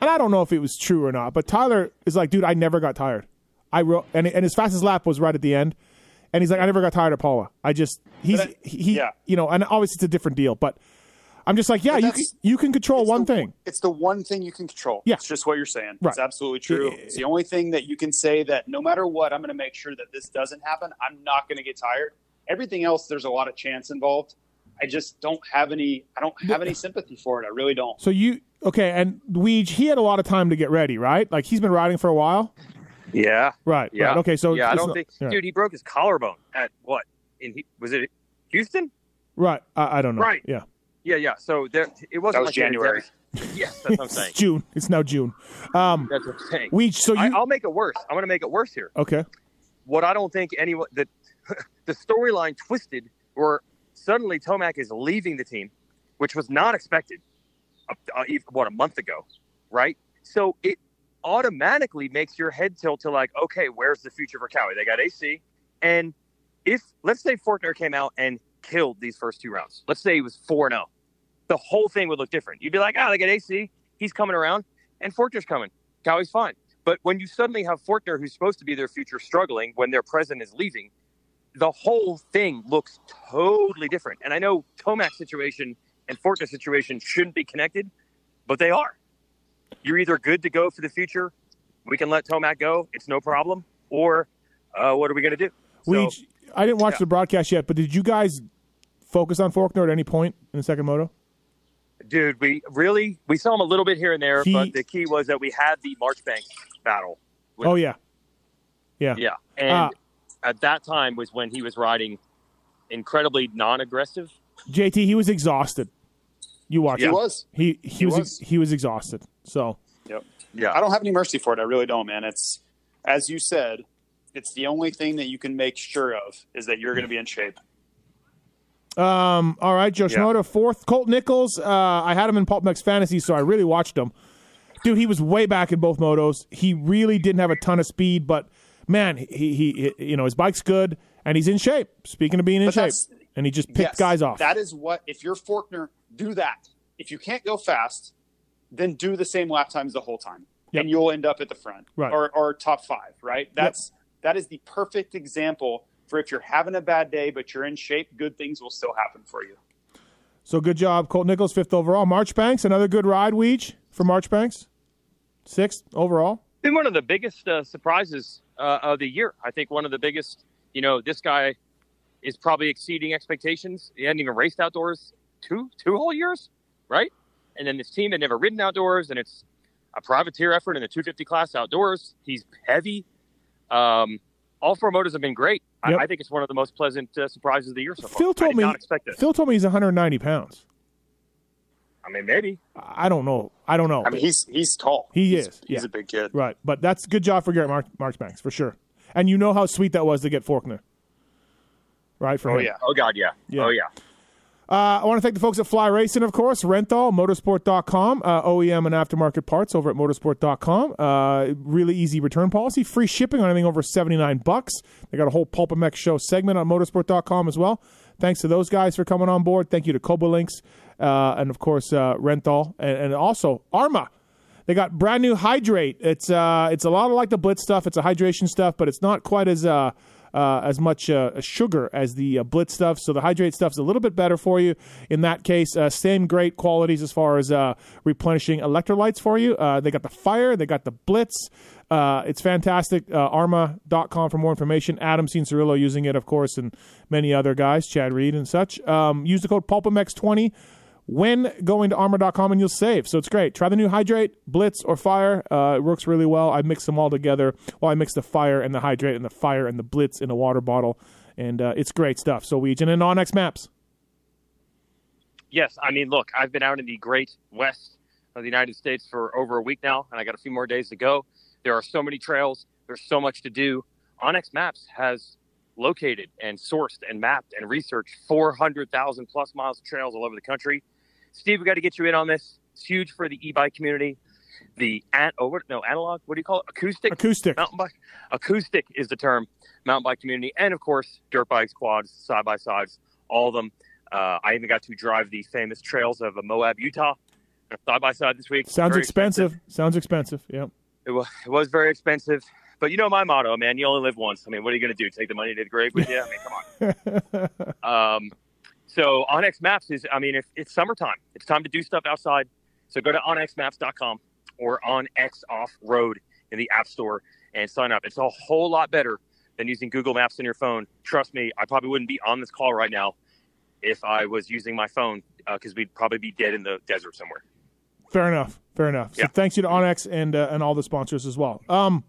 and I don't know if it was true or not, but Tyler is like, dude, I never got tired. I wrote, and and his fastest lap was right at the end, and he's like, I never got tired of Pala. I just he's I- he, yeah. you know, and obviously it's a different deal, but I'm just like, yeah, you can, you can control one the- thing. It's the one thing you can control. Yeah. It's just what you're saying. Right. It's absolutely true. Yeah. It's the only thing that you can say that no matter what, I'm going to make sure that this doesn't happen. I'm not going to get tired. Everything else, there's a lot of chance involved. I just don't have any. I don't have any sympathy for it. I really don't. So you okay? And Weege, he had a lot of time to get ready, right? Like he's been riding for a while, Yeah. right? Yeah. Right. Okay. So yeah, I don't not- think, right. dude, he broke his collarbone at what? In he, was it Houston? Right. I, I don't know. Right. Yeah. Yeah, yeah. So there, it wasn't That was like he had a January. Yes, that's what I'm (laughs) saying. It's June. It's now June. Um, That's what I'm saying. Weege. So you I, I'll make it worse. I'm going to make it worse here. okay? What I don't think anyone that (laughs) the storyline twisted where suddenly Tomac is leaving the team, which was not expected. Uh, uh, even- what a month ago, right? So it automatically makes your head tilt to like, okay, where's the future for Kawi? They got AC, and if let's say Forkner came out and killed these first two rounds, let's say he was four zero, the whole thing would look different. You'd be like, ah, they got AC, he's coming around, and Forkner's coming. Kawi's fine. But when you suddenly have Forkner, who's supposed to be their future, struggling when their president is leaving, the whole thing looks totally different. And I know Tomac's situation and Forkner's situation shouldn't be connected, but they are. You're either good to go for the future, we can let Tomac go, it's no problem, or uh, what are we going to do? So, Weege, I didn't watch yeah. the broadcast yet, but did you guys focus on Forkner at any point in the second moto? Dude, we really we saw him a little bit here and there, He- but the key was that we had the Marchbank battle. With- Oh yeah, yeah. Yeah, and Ah. at that time was when he was riding incredibly non-aggressive. JT, he was exhausted. You watch He him. was. He he, He was, was. he was exhausted. So Yep. Yeah. I don't have any mercy for it. I really don't, man. It's as you said, it's the only thing that you can make sure of is that you're going to be in shape. Um, all right, Jo Yeah. Fourth. Colt Nichols, uh, I had him in PulpMX Fantasy, so I really watched him. Dude, he was way back in both motos. He really didn't have a ton of speed, but man, he, he, he you know, his bike's good and he's in shape. Speaking of being in But shape, and he just picked Yes, guys off. That is what if you're Forkner, do that. If you can't go fast, then do the same lap times the whole time, Yep. and you'll end up at the front Right. or, or top five. Right? That's that is the perfect example for if you're having a bad day but you're in shape, good things will still happen for you. so good job, Colt Nichols, fifth overall. Marchbanks, another good ride, Weege, for Marchbanks. Sixth overall. been one of the biggest uh, surprises uh, of the year. I think one of the biggest. You know, this guy is probably exceeding expectations. He hadn't even raced outdoors two two whole years, right? And then this team had never ridden outdoors, and it's a privateer effort in the 250 class outdoors. He's heavy. Um, all four motors have been great. Yep. I, I think it's one of the most pleasant uh, surprises of the year so far. Phil I told did me. not expect this. Phil told me he's 190 pounds. I mean, maybe. I don't know. I don't know. I mean, he's he's tall. He He's- is, He's yeah. a big kid. Right, but that's good job for Garrett Mark, Marchbanks for sure. And you know how sweet that was to get Forkner, right? For Oh him. yeah. Oh God, yeah. Yeah. Oh yeah. Uh, I want to thank the folks at Fly Racing, of course, Renthal, Motosport.com, uh, OEM and aftermarket parts over at Motosport.com. Uh, really easy return policy, free shipping on anything over 79 bucks. They got a whole PulpMX show segment on Motosport.com as well. Thanks to those guys for coming on board. Thank you to Kouba Links, uh, and of course, uh, Renthal, and, and also Arma. They got brand new Hydrate. It's uh, it's a lot of like the Blitz stuff. It's a hydration stuff, but it's not quite as uh, uh, as much uh, sugar as the uh, Blitz stuff. So the Hydrate stuff is a little bit better for you. In that case, uh, same great qualities as far as uh, replenishing electrolytes for you. Uh, they got the Fire. They got the Blitz. It's fantastic. Arma.com for more information. Adam Cianciarulo using it, of course, and many other guys, Chad Reed and such. Um, use the code PulpMX20 when going to arma.com and you'll save. So it's great. Try the new Hydrate, Blitz, or Fire. Uh, it works really well. I mix them all together. Well, I mix the Fire and the Hydrate and the Fire and the Blitz in a water bottle, and uh, it's great stuff. So we and then onX Maps. Yes, I mean, look, I've been out in the great west of the United States for over a week now, and I got a few more days to go. There are so many trails. There's so much to do. onX Maps has located and sourced and mapped and researched 400,000 plus miles of trails all over the country. Steve, we got to get you in on this. It's huge for the e-bike community. The an- oh, what, no analog. What do you call it? Acoustic Acoustic. mountain bike. Acoustic is the term. Mountain bike community, and of course, dirt bikes, quads, side by sides, all of them. Uh, I even got to drive the famous trails of Moab, Utah, side by side this week. Sounds Very expensive. Sounds expensive. Yep. It was, it was very expensive, but you know my motto, man. You only live once. I mean, what are you going to do? Take the money to the grave with you? I mean, come on. (laughs) um, so onX Maps is, I mean, if it's summertime, it's time to do stuff outside. So go to onxmaps.com or on X Off Road in the App Store and sign up. It's a whole lot better than using Google Maps on your phone. Trust me, I probably wouldn't be on this call right now if I was using my phone because we'd probably be dead in the desert somewhere. Fair enough. Fair enough. So Yeah. thanks you to onX and uh, and all the sponsors as well. Um,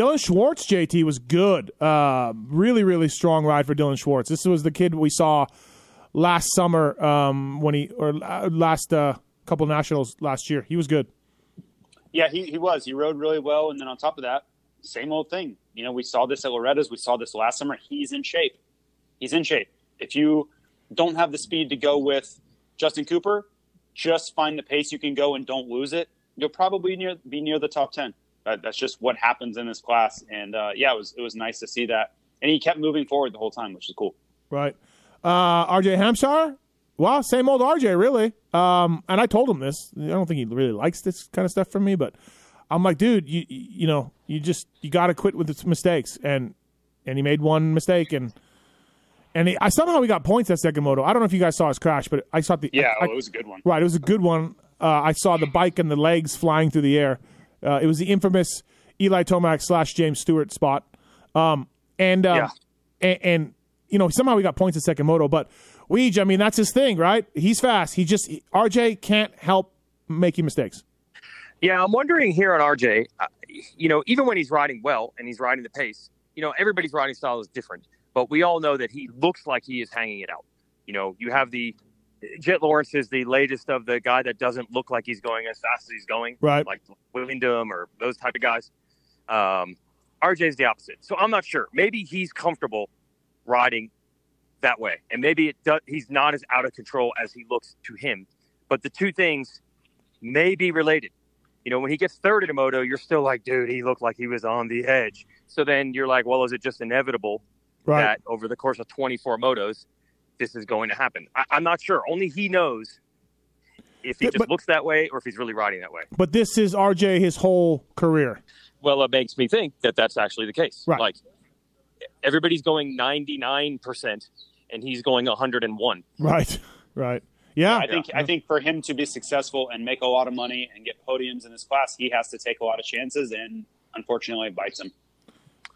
Dilan Schwartz, JT was good. Uh, really, really strong ride for Dilan Schwartz. This was the kid we saw last summer um, when he or uh, last uh, couple nationals last year. He was good. Yeah, he, he was. He rode really well. And then on top of that, same old thing. You know, we saw this at Loretta's. We saw this last summer. He's in shape. He's in shape. If you don't have the speed to go with Justin Cooper, just find the pace you can go and don't lose it. You'll probably near, be near the top 10. That, that's just what happens in this class. And uh, yeah, it was, it was nice to see that. And he kept moving forward the whole time, which is cool. Right. Uh, RJ Hampshire. Well, same old RJ, really. Um, and I told him this. I don't think he really likes this kind of stuff from me, but I'm like, dude, you you know, you just you got to quit with its mistakes, and and he made one mistake, and and he, I somehow he got points at second moto. I don't know if you guys saw his crash, but I saw the Yeah, I- oh, it was a good one. Right, it was a good one. Uh, I saw the bike and the legs flying through the air. Uh, it was the infamous Eli Tomac slash James Stewart spot. Um, and, um, Yeah. and and you know somehow we got points at second moto, but Weege, I mean that's his thing, right? He's fast. He just RJ can't help making mistakes. Yeah, I'm wondering here on RJ, uh, you know, even when he's riding well and he's riding the pace, you know, everybody's riding style is different, but we all know that he looks like he is hanging it out. You know, you have the Jett Lawrence is the latest of the guy that doesn't look like he's going as fast as he's going, Right. like Windham or those type of guys. Um, is the opposite. So I'm not sure. Maybe he's comfortable riding that way, and maybe it does, he's not as out of control as he looks to him. But the two things may be related. You know, when he gets third in a moto, you're still like, dude, he looked like he was on the edge. So then you're like, well, is it just inevitable Right. that over the course of 24 motos, this is going to happen. I, I'm not sure. Only he knows if he just but- looks that way or if he's really riding that way. But this is RJ his whole career. Well, it makes me think that that's actually the case. Right. Like everybody's going 99% and he's going 101. Right. Right. Yeah. I think I think for him to be successful and make a lot of money and get podiums in this class, he has to take a lot of chances, and unfortunately, it bites him.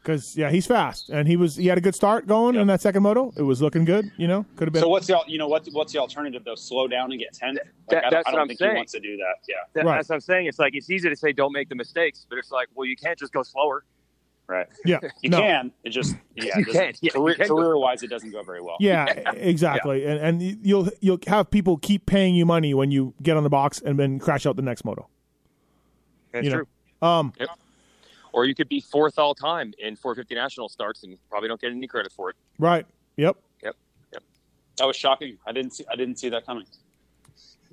Because yeah, he's fast, and he was he had a good start going in that second moto. It was looking good. You know, could have been. So what's the you know what what's the alternative though? Slow down and get ten. Like, That- I don't, that's I what don't I'm think saying. he wants to do that. Yeah, That, Right. That's what I'm saying. It's like it's easy to say don't make the mistakes, but it's like, well, you can't just go slower. right. yeah. (laughs) You no. can. It just (laughs) yeah. You it doesn't- can. Yeah, you career, can. career wise, it doesn't go very well. Yeah, (laughs) exactly. And and you'll you'll have people keep paying you money when you get on the box and then crash out the next moto. That's You know. true. Um, Or you could be fourth all time in 450 national starts and probably don't get any credit for it. right. Yep. Yep. Yep. That was shocking. I didn't see I didn't see that coming.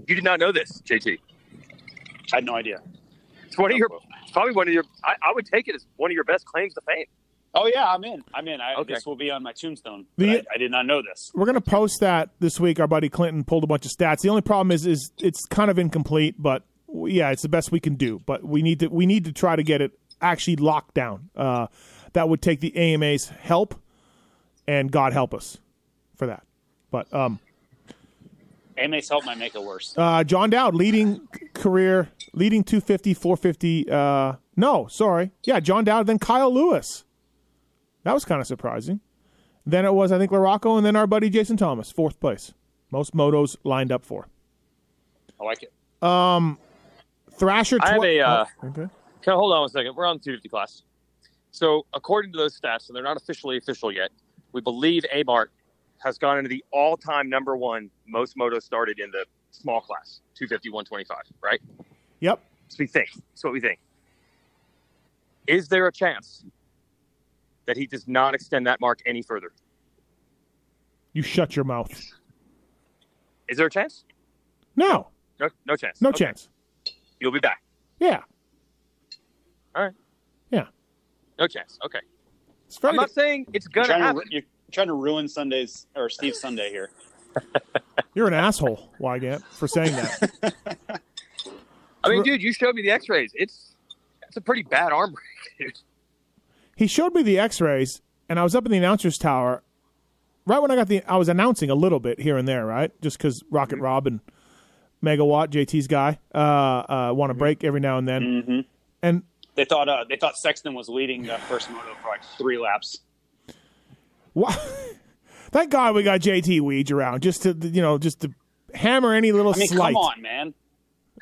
You did not know this, JT. I had no idea. It's one of your, oh, it's probably one of your. I, I would take it as one of your best claims to fame. Oh yeah, I'm in. I'm in. I, Okay. This will be on my tombstone. The- I, I did not know this. We're gonna post that this week. Our buddy Clinton pulled a bunch of stats. The only problem is is it's kind of incomplete, but yeah, it's the best we can do. But we need to we need to try to get it actually locked down. Uh, that would take the AMA's help, and God help us for that. But um, AMA's help might make it worse. Uh, John Dowd leading career, leading 250, 450. Uh, no, sorry. Yeah, John Dowd, then Kyle Lewis. That was kind of surprising. Then it was, I think, Larocco, and then our buddy Jason Thomas, fourth place. Most motos lined up for. I like it. Um, Thrasher. I have a, uh, oh, okay. Okay, hold on a second? We're on the 250 class. So, according to those stats, and they're not officially official yet, we believe Amart has gone into the all-time number one most motos started in the small class, 250, 125, right? Yep. So we think. That's what we think. Is there a chance that he does not extend that mark any further? You shut your mouth. Is there a chance? No, No, no chance. no Okay. chance. You'll be back. Yeah. All right. Yeah. No chance. Okay. It's I'm not saying it's You're gonna trying, to, happen. ru- you're trying to ruin Sunday's or Steve's Sunday here. (laughs) You're an asshole, Weigandt, for saying that. (laughs) I mean, dude, you showed me the X-rays. It's it's a pretty bad arm break, (laughs) dude. he showed me the x-rays and i was up in the announcers tower right when i got the i was announcing a little bit here and there right just because rocket rob and megawatt jt's guy uh, uh, want to break every now and then and They thought uh, they thought Sexton was leading the first moto for like three laps. wha- (laughs) thank god we got jt weege around just to you know just to hammer any little I mean, slight come on, man.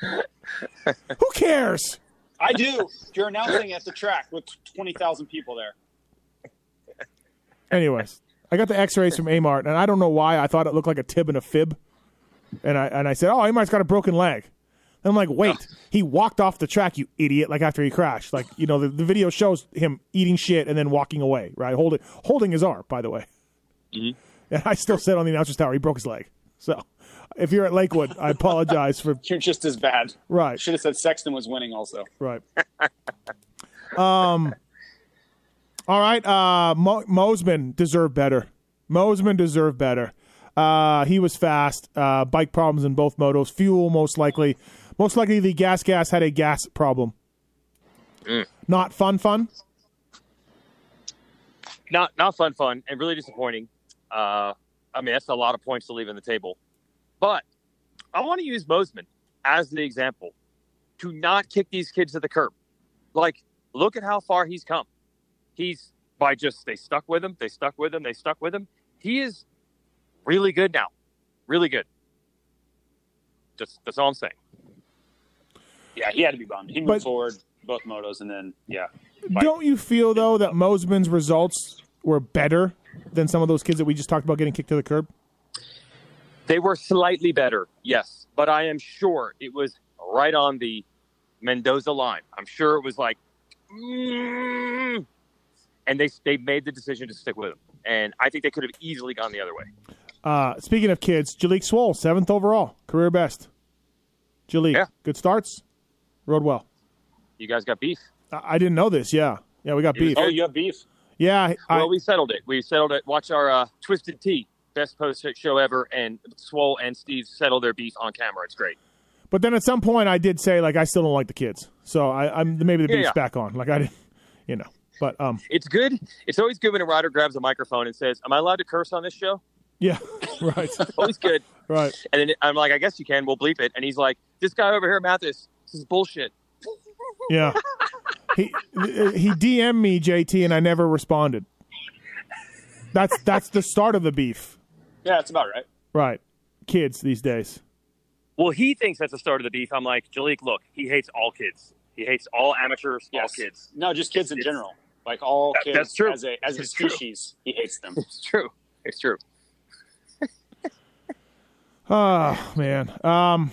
(laughs) who cares I do. You're announcing at the track with twenty thousand people there. anyways i got the x-rays from amart and i don't know why i thought it looked like a tib and a fib and i and i said oh amart's got a broken leg and i'm like wait he walked off the track you idiot like after he crashed like you know the, the video shows him eating shit and then walking away right holding holding his arm by the way and i still said on the announcer's tower he broke his leg so if you're at lakewood i apologize for (laughs) You're just as bad. right Should have said Sexton was winning also. Right. um. All right. Uh, Mo- Mosiman deserved better. Mosiman deserved better. Uh, he was fast. Uh, bike problems in both motos. Fuel, most likely. Most likely, the gas gas had a gas problem. Not fun. Fun. Not not fun, fun, and really disappointing. Uh, I mean, that's a lot of points to leave on the table. But I want to use Mosiman as the example to not kick these kids to the curb. Like, look at how far he's come. He's by just they stuck with him, they stuck with him, they stuck with him. He is really good now, really good. Just that's all I'm saying. Yeah, he had to be bummed. He moved But- forward both motos, and then yeah, Don't you feel though that Mosiman's results were better than some of those kids that we just talked about getting kicked to the curb? They were slightly better, yes, but I am sure it was right on the Mendoza line. I'm sure it was like, mm, and they they made the decision to stick with him. And I think they could have easily gone the other way. Uh, speaking of kids, Jalek Swoll, seventh overall, career best. Jalek, Yeah. good starts, rode well. You guys got beef. I, I didn't know this. Yeah, yeah, we got beef. Oh, you have beef. Yeah, I, Well, we settled it. We settled it. Watch our uh, Twisted Tea, best post show ever, and Swoll and Steve settle their beef on camera. It's great. but then at some point I did say like I still don't like the kids, so I, I'm maybe the beef's yeah. back on. Like I didn't, you know. But um, It's good. It's always good when a rider grabs a microphone and says, "Am I allowed to curse on this show?" yeah, (laughs) right, (laughs) Always good. right. And then I'm like, "I guess you can. We'll bleep it." And he's like, "This guy over here, Matthes, this is bullshit." Yeah. he he DM'd me JT and I never responded. That's that's the start of the beef. Yeah, that's about right. Right. Kids these days. Well, he thinks that's the start of the beef. I'm like, Jalek, look, he hates all kids. He hates all amateurs, all Yes. kids. No, just kids in It's- general. Like all That- kids that's true. as a as a It's true. species, he hates them. (laughs) It's true. It's true. Oh man. Um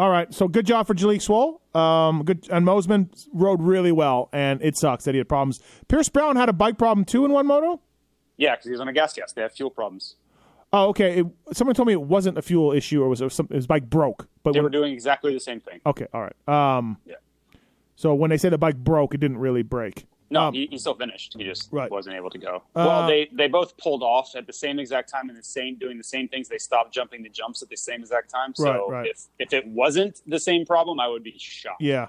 all right. So good job for Jalek Swoll. Um good and Mosiman rode really well and it sucks that he had problems. Pierce Brown had a bike problem too in one moto? Yeah, because he was on a gas gas. They have fuel problems. Oh, okay. It, someone told me it wasn't a fuel issue or was it some, his bike broke. But They were doing exactly the same thing. okay, all right. Um Yeah. So when they say the bike broke, it didn't really break. No, Um, he, he still finished. He just Right. wasn't able to go. Uh, well, they they both pulled off at the same exact time and the same doing the same things. They stopped jumping the jumps at the same exact time. So Right, right. if if it wasn't the same problem, I would be shocked. Yeah.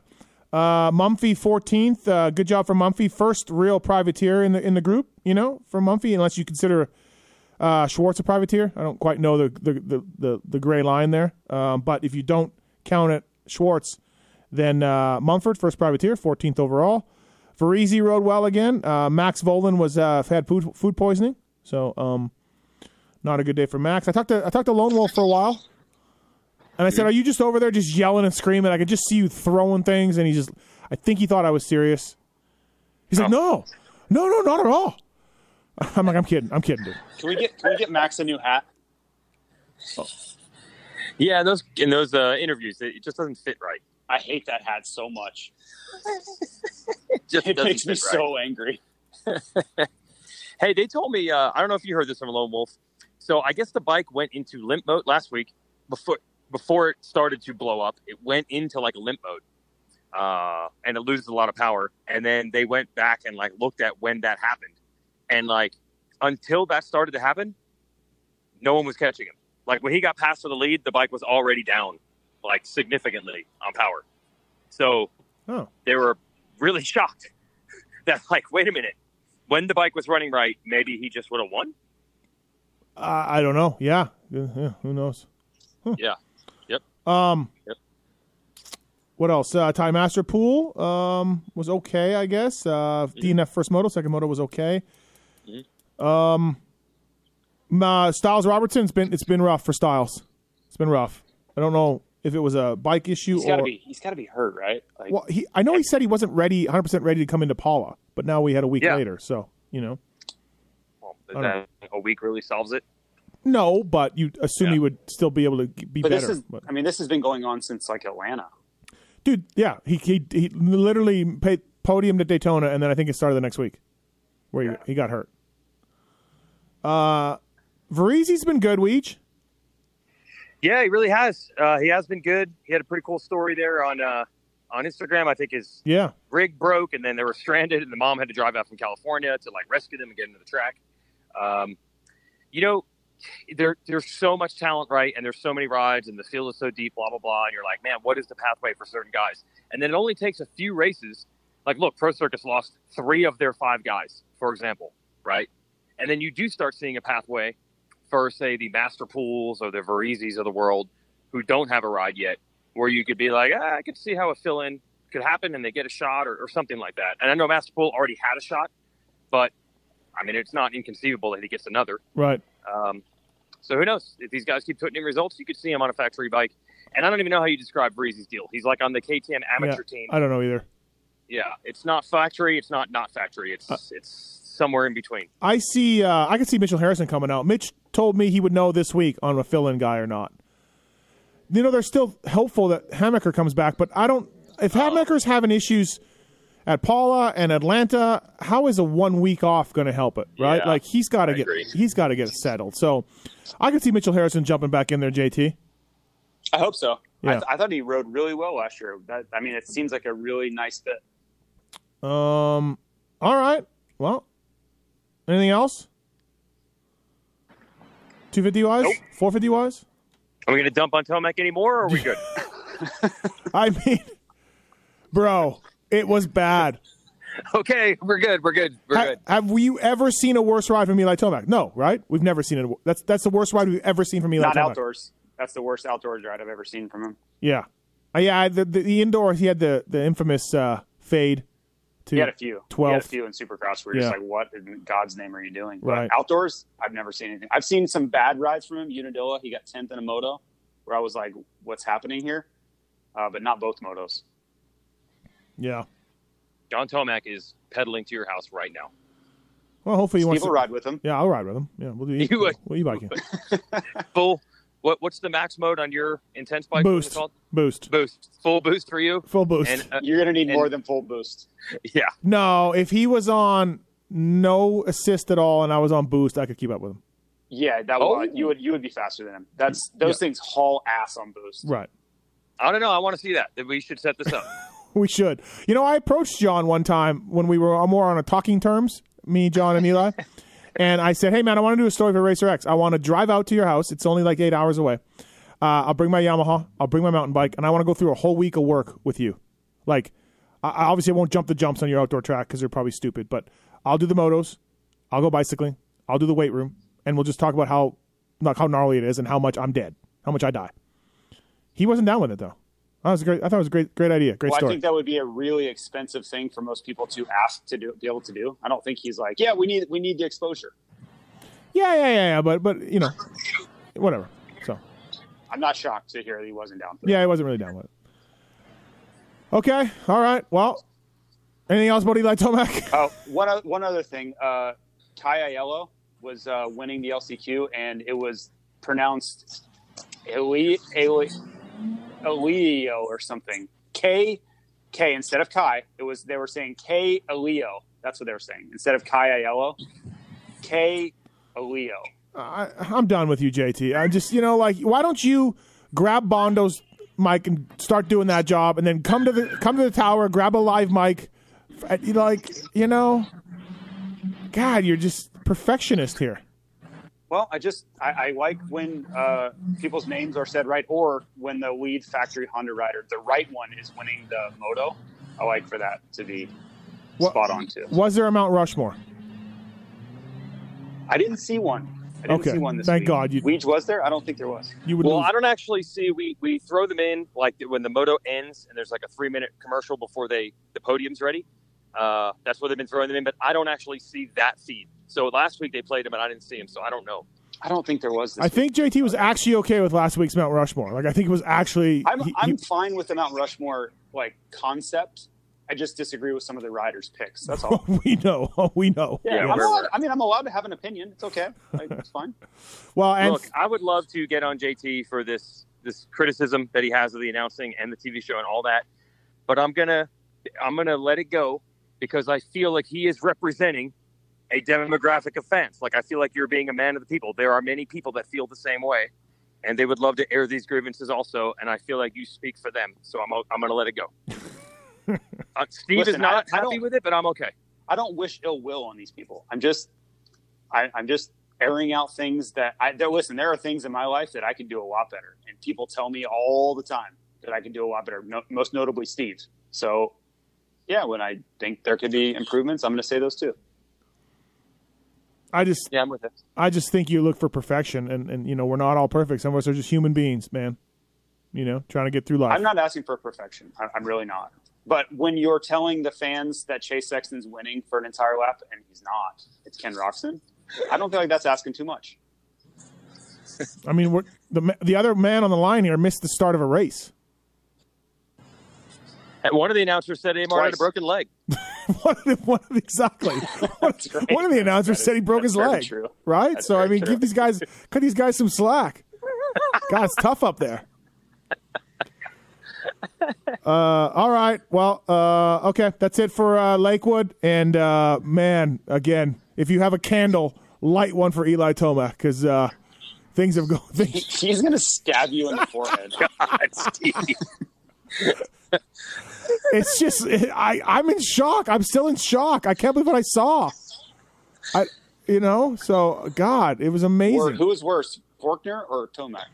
Uh, Mumford fourteenth. Uh, good job for Mumford. First real privateer in the in the group. You know, for Mumford, unless you consider uh, Schwartz a privateer. I don't quite know the the the the, the gray line there. Um, but if you don't count it, Schwartz, then uh, Mumford first privateer, fourteenth overall. Varese rode well again. Uh, Max Vohland was uh, had food food poisoning, so um, not a good day for Max. I talked to I talked to Lone Wolf for a while. And I said, "Are you just over there, just yelling and screaming? I could just see you throwing things." And he just, I think he thought I was serious. He's like, "No, no, no, not at all." (laughs) I'm like, "I'm kidding. I'm kidding, dude." Can we get can we get Max a new hat? Yeah, in those in those uh, interviews, it just doesn't fit right. I hate that hat so much. It just It makes me right. so angry. (laughs) Hey, they told me. Uh, I don't know if you heard this from Lone Wolf. So I guess the bike went into limp mode last week before before it started to blow up. It went into like a limp mode, uh, and it loses a lot of power. And then they went back and like looked at when that happened, and like until that started to happen, no one was catching him. Like when he got past for the lead, the bike was already down, like significantly on power. So Oh, they were really (laughs) shocked that like wait a minute when the bike was running right maybe he just would have won uh, I don't know. Yeah, yeah, yeah, who knows? yeah yep Um, Yep. what else? Uh, Ty Masterpool um was okay, I guess. Uh, DNF first moto, second moto was okay. Mm-hmm. Um, uh, Stilez Robertson's been it's been rough for Stilez. It's been rough. I don't know if it was a bike issue He's or got to be he's got to be hurt, right? Like, well, he I know he said he wasn't ready, 100 percent ready to come into Pala, but now we had a week Yeah. later, so you know. well, I is a week really solves it No, but you assume Yeah. he would still be able to be but better. this is but- I mean this has been going on since like Atlanta. dude, yeah, he he, he literally paid podium at Daytona, and then I think it started the next week where he, he got hurt. Uh, Varizi's been good, Weege. Yeah he really has. Uh, he has been good. He had a pretty cool story there on uh, on instagram. I think his Yeah, rig broke and then they were stranded and the mom had to drive out from california to like rescue them and get into the track. Um, you know there there's so much talent right? And there's so many rides and the field is so deep blah blah blah. And you're like man what is the pathway for certain guys? And then it only takes a few races. Like look Pro Circuit lost three of their five guys for example right? And then you do start seeing a pathway for say the Masterpools or the Varizi's of the world who don't have a ride yet where you could be like ah, i could see how a fill in could happen and they get a shot or, or something like that and i know Masterpool already had a shot but i mean it's not inconceivable that he gets another right. um, so who knows? If these guys keep putting in results, you could see him on a factory bike. And I don't even know how you describe Breezy's deal. He's like on the KTM amateur team. I don't know either. yeah, it's not factory. It's not not factory. It's Uh, it's somewhere in between. I see. Uh, I can see Mitchell Harrison coming out. Mitch told me he would know this week on a fill-in guy or not. You know, they're still hopeful that Hammaker comes back, but I don't. If Hammaker's having issues at Pala and Atlanta, how is a one week off going to help it? Right? Yeah, like he's got to get agree. he's got to get settled. So I can see Mitchell Harrison jumping back in there. JT. I hope so. Yeah. I, th- I thought he rode really well last year. That, I mean, it seems like a really nice fit. Um. All right. Well. Anything else? Two fifty wise. Nope. Four fifty wise. Are we going to dump on Tomac anymore, or are we good? (laughs) I mean, bro, it was bad. (laughs) okay, we're good. We're good. We're Ha- good. have you ever seen a worse ride from Eli Tomac? No, right? We've never seen it. That's that's the worst ride we've ever seen from Eli Not Tomac. outdoors. That's the worst outdoors ride I've ever seen from him. Yeah, uh, yeah. The, the the indoor, he had the the infamous uh, fade. To He had a few. He had 12. a few in Supercross. We're just like, what in God's name are you doing? Right. Outdoors, I've never seen anything. I've seen some bad rides from him. Unadilla, he got tenth in a moto, where I was like, what's happening here? Uh, but not both motos. Yeah. John Tomac is pedaling to your house right now. Well, hopefully you Steve wants will to. ride with him. Yeah, I'll ride with him. Yeah, we'll do. (laughs) You would. What e-biking? (laughs) Full. What What's the max mode on your intense bike? What is it Boost. Boost. Boost. Full boost for you. Full boost. And uh, You're going to need And- more than full boost. (laughs) yeah, no, if he was on no assist at all and I was on boost, I could keep up with him. Yeah, that Oh. would you would you would be faster than him. That's those Yeah. things haul ass on boost. Right. I don't know. I want to see that. That we should set this up. (laughs) We should. You know, I approached John one time when we were more on a talking terms, me, John, and Eli. (laughs) and I said, hey, man, I want to do a story for Racer X. I want to drive out to your house. It's only like eight hours away. Uh, I'll bring my Yamaha. I'll bring my mountain bike. And I want to go through a whole week of work with you. Like, I, I obviously won't jump the jumps on your outdoor track because they're probably stupid. But I'll do the motos. I'll go bicycling. I'll do the weight room. And we'll just talk about how, like, how gnarly it is and how much I'm dead, how much I die. He wasn't down with it, though. That was great. I thought it was a great, great idea. Great Well, I think that would be a really expensive thing for most people to ask to do, be able to do. I don't think he's like, yeah, we need we need the exposure. Yeah, yeah, yeah, yeah. But but you know, whatever. So I'm not shocked to hear that he wasn't down. Yeah, he wasn't really down with it. Okay, all right. Well, anything else about Eli Tomac? Oh, one one other thing. Uh, Kai Aiello was uh, winning the LCQ, and it was pronounced Eli, Eli, Elio or something. K K instead of Kai. It was they were saying K Elio. That's what they were saying instead of Kai Aiello. K Elio. I, I'm done with you, JT. I just you know like why don't you grab Bondo's mic and start doing that job, and then come to the come to the tower, grab a live mic, uh, like you know. God, you're just perfectionist here. Well, I just I, I like when uh, people's names are said right, or when the lead factory Honda rider, the right one, is winning the moto. I like for that to be What- spot on too. Was there a Mount Rushmore? I didn't see one. I didn't Okay. see one this Thank week. God you- Weege was there? I don't think there was. You would well, lose. I don't actually see. We we throw them in like when the moto ends and there's like a three minute commercial before they the podium's ready. Uh, that's where they've been throwing them in, but I don't actually see that feed. So last week they played him, and I didn't see him, so I don't know. I don't think there was this. I think JT was actually okay with last week's Mount Rushmore. Like I think it was actually. I'm he- I'm he- fine with the Mount Rushmore like concept. I just disagree with some of the riders' picks. That's all. (laughs) we know. (laughs) We know. Yeah, Yeah, I'm allowed, I mean, I'm allowed to have an opinion. It's okay. Like, it's (laughs) fine. Well, and Look, I would love to get on JT for this this criticism that he has of the announcing and the TV show and all that, but I'm gonna I'm gonna let it go because I feel like he is representing a demographic offense. Like I feel like you're being a man of the people. There are many people that feel the same way, and they would love to air these grievances also. And I feel like you speak for them, so I'm I'm gonna let it go. (laughs) uh, Steve is Listen, I- not I happy don't- with it, but I'm okay. I don't wish ill will on these people. I'm just, I, I'm just airing out things that I. There, listen, there are things in my life that I could do a lot better, and people tell me all the time that I can do a lot better. No, most notably, Steve. So, yeah, when I think there could be improvements, I'm going to say those too. I just Yeah, I'm with it. I just think you look for perfection, and and you know we're not all perfect. Some of us are just human beings, man. You know, trying to get through life. I'm not asking for perfection. I, I'm really not. But when you're telling the fans that Chase Sexton's winning for an entire lap and he's not, it's Ken Roczen. I don't feel like that's asking too much. I mean, we're, the the other man on the line here missed the start of a race. And one of the announcers said Amar had a broken leg. (laughs) one of the, one of the, exactly. (laughs) One, one of the announcers said he broke his leg. true. Right? That's so I mean, true. give these guys cut these guys some slack. (laughs) God, it's tough up there. Uh, all right. Well, uh, okay. That's it for uh, Lakewood. And uh, man, again, if you have a candle, light one for Eli Tomac because uh, things have gone. Things, He's gonna stab you in the forehead. God, Steve. It's just I I'm in shock. I'm still in shock. I can't believe what I saw. I you know so God, it was or amazing. who is worse, Forkner or Tomac?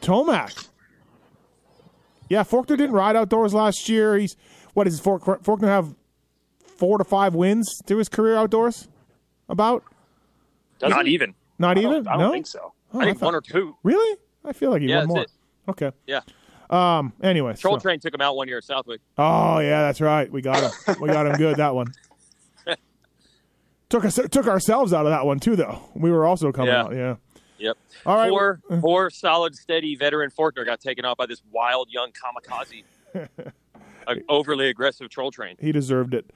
Tomac. Yeah, Forkner didn't ride outdoors last year. He's what is Faulk- Forkner have four to five wins through his career outdoors? About Does Not he? even. not I don't, even. I don't no, think so. Oh, I think thought- one or two. really. I feel like he Yeah, won more. that's Okay. Yeah. Um. Anyway. Troll so- Train took him out one year at Southwick. Oh yeah, that's right. We got him. (laughs) we got him good that one. took us took ourselves out of that one too, though. We were also coming Yeah. out. Yeah. Yep. All right. Poor, poor, solid, steady veteran Forkner got taken out by this wild young kamikaze. (laughs) An overly aggressive troll train. He deserved it.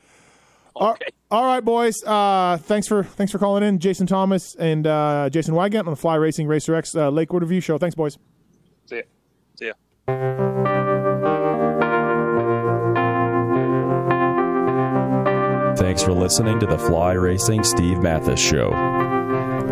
All- Okay. All right, boys. Uh, thanks for thanks for calling in, Jason Thomas and uh, Jason Weigandt on the Fly Racing Racer X uh, Lakewood Review Show. Thanks, boys. See ya. Thanks for listening to the Fly Racing Steve Matthes Show.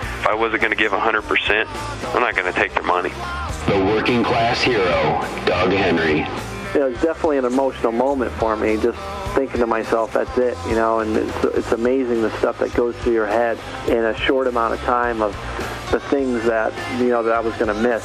If I wasn't going to give 100%, I'm not going to take their money. The working class hero, Doug Henry. It was definitely an emotional moment for me, just thinking to myself, that's it, you know, and it's, it's amazing the stuff that goes through your head in a short amount of time of the things that, you know, that I was going to miss.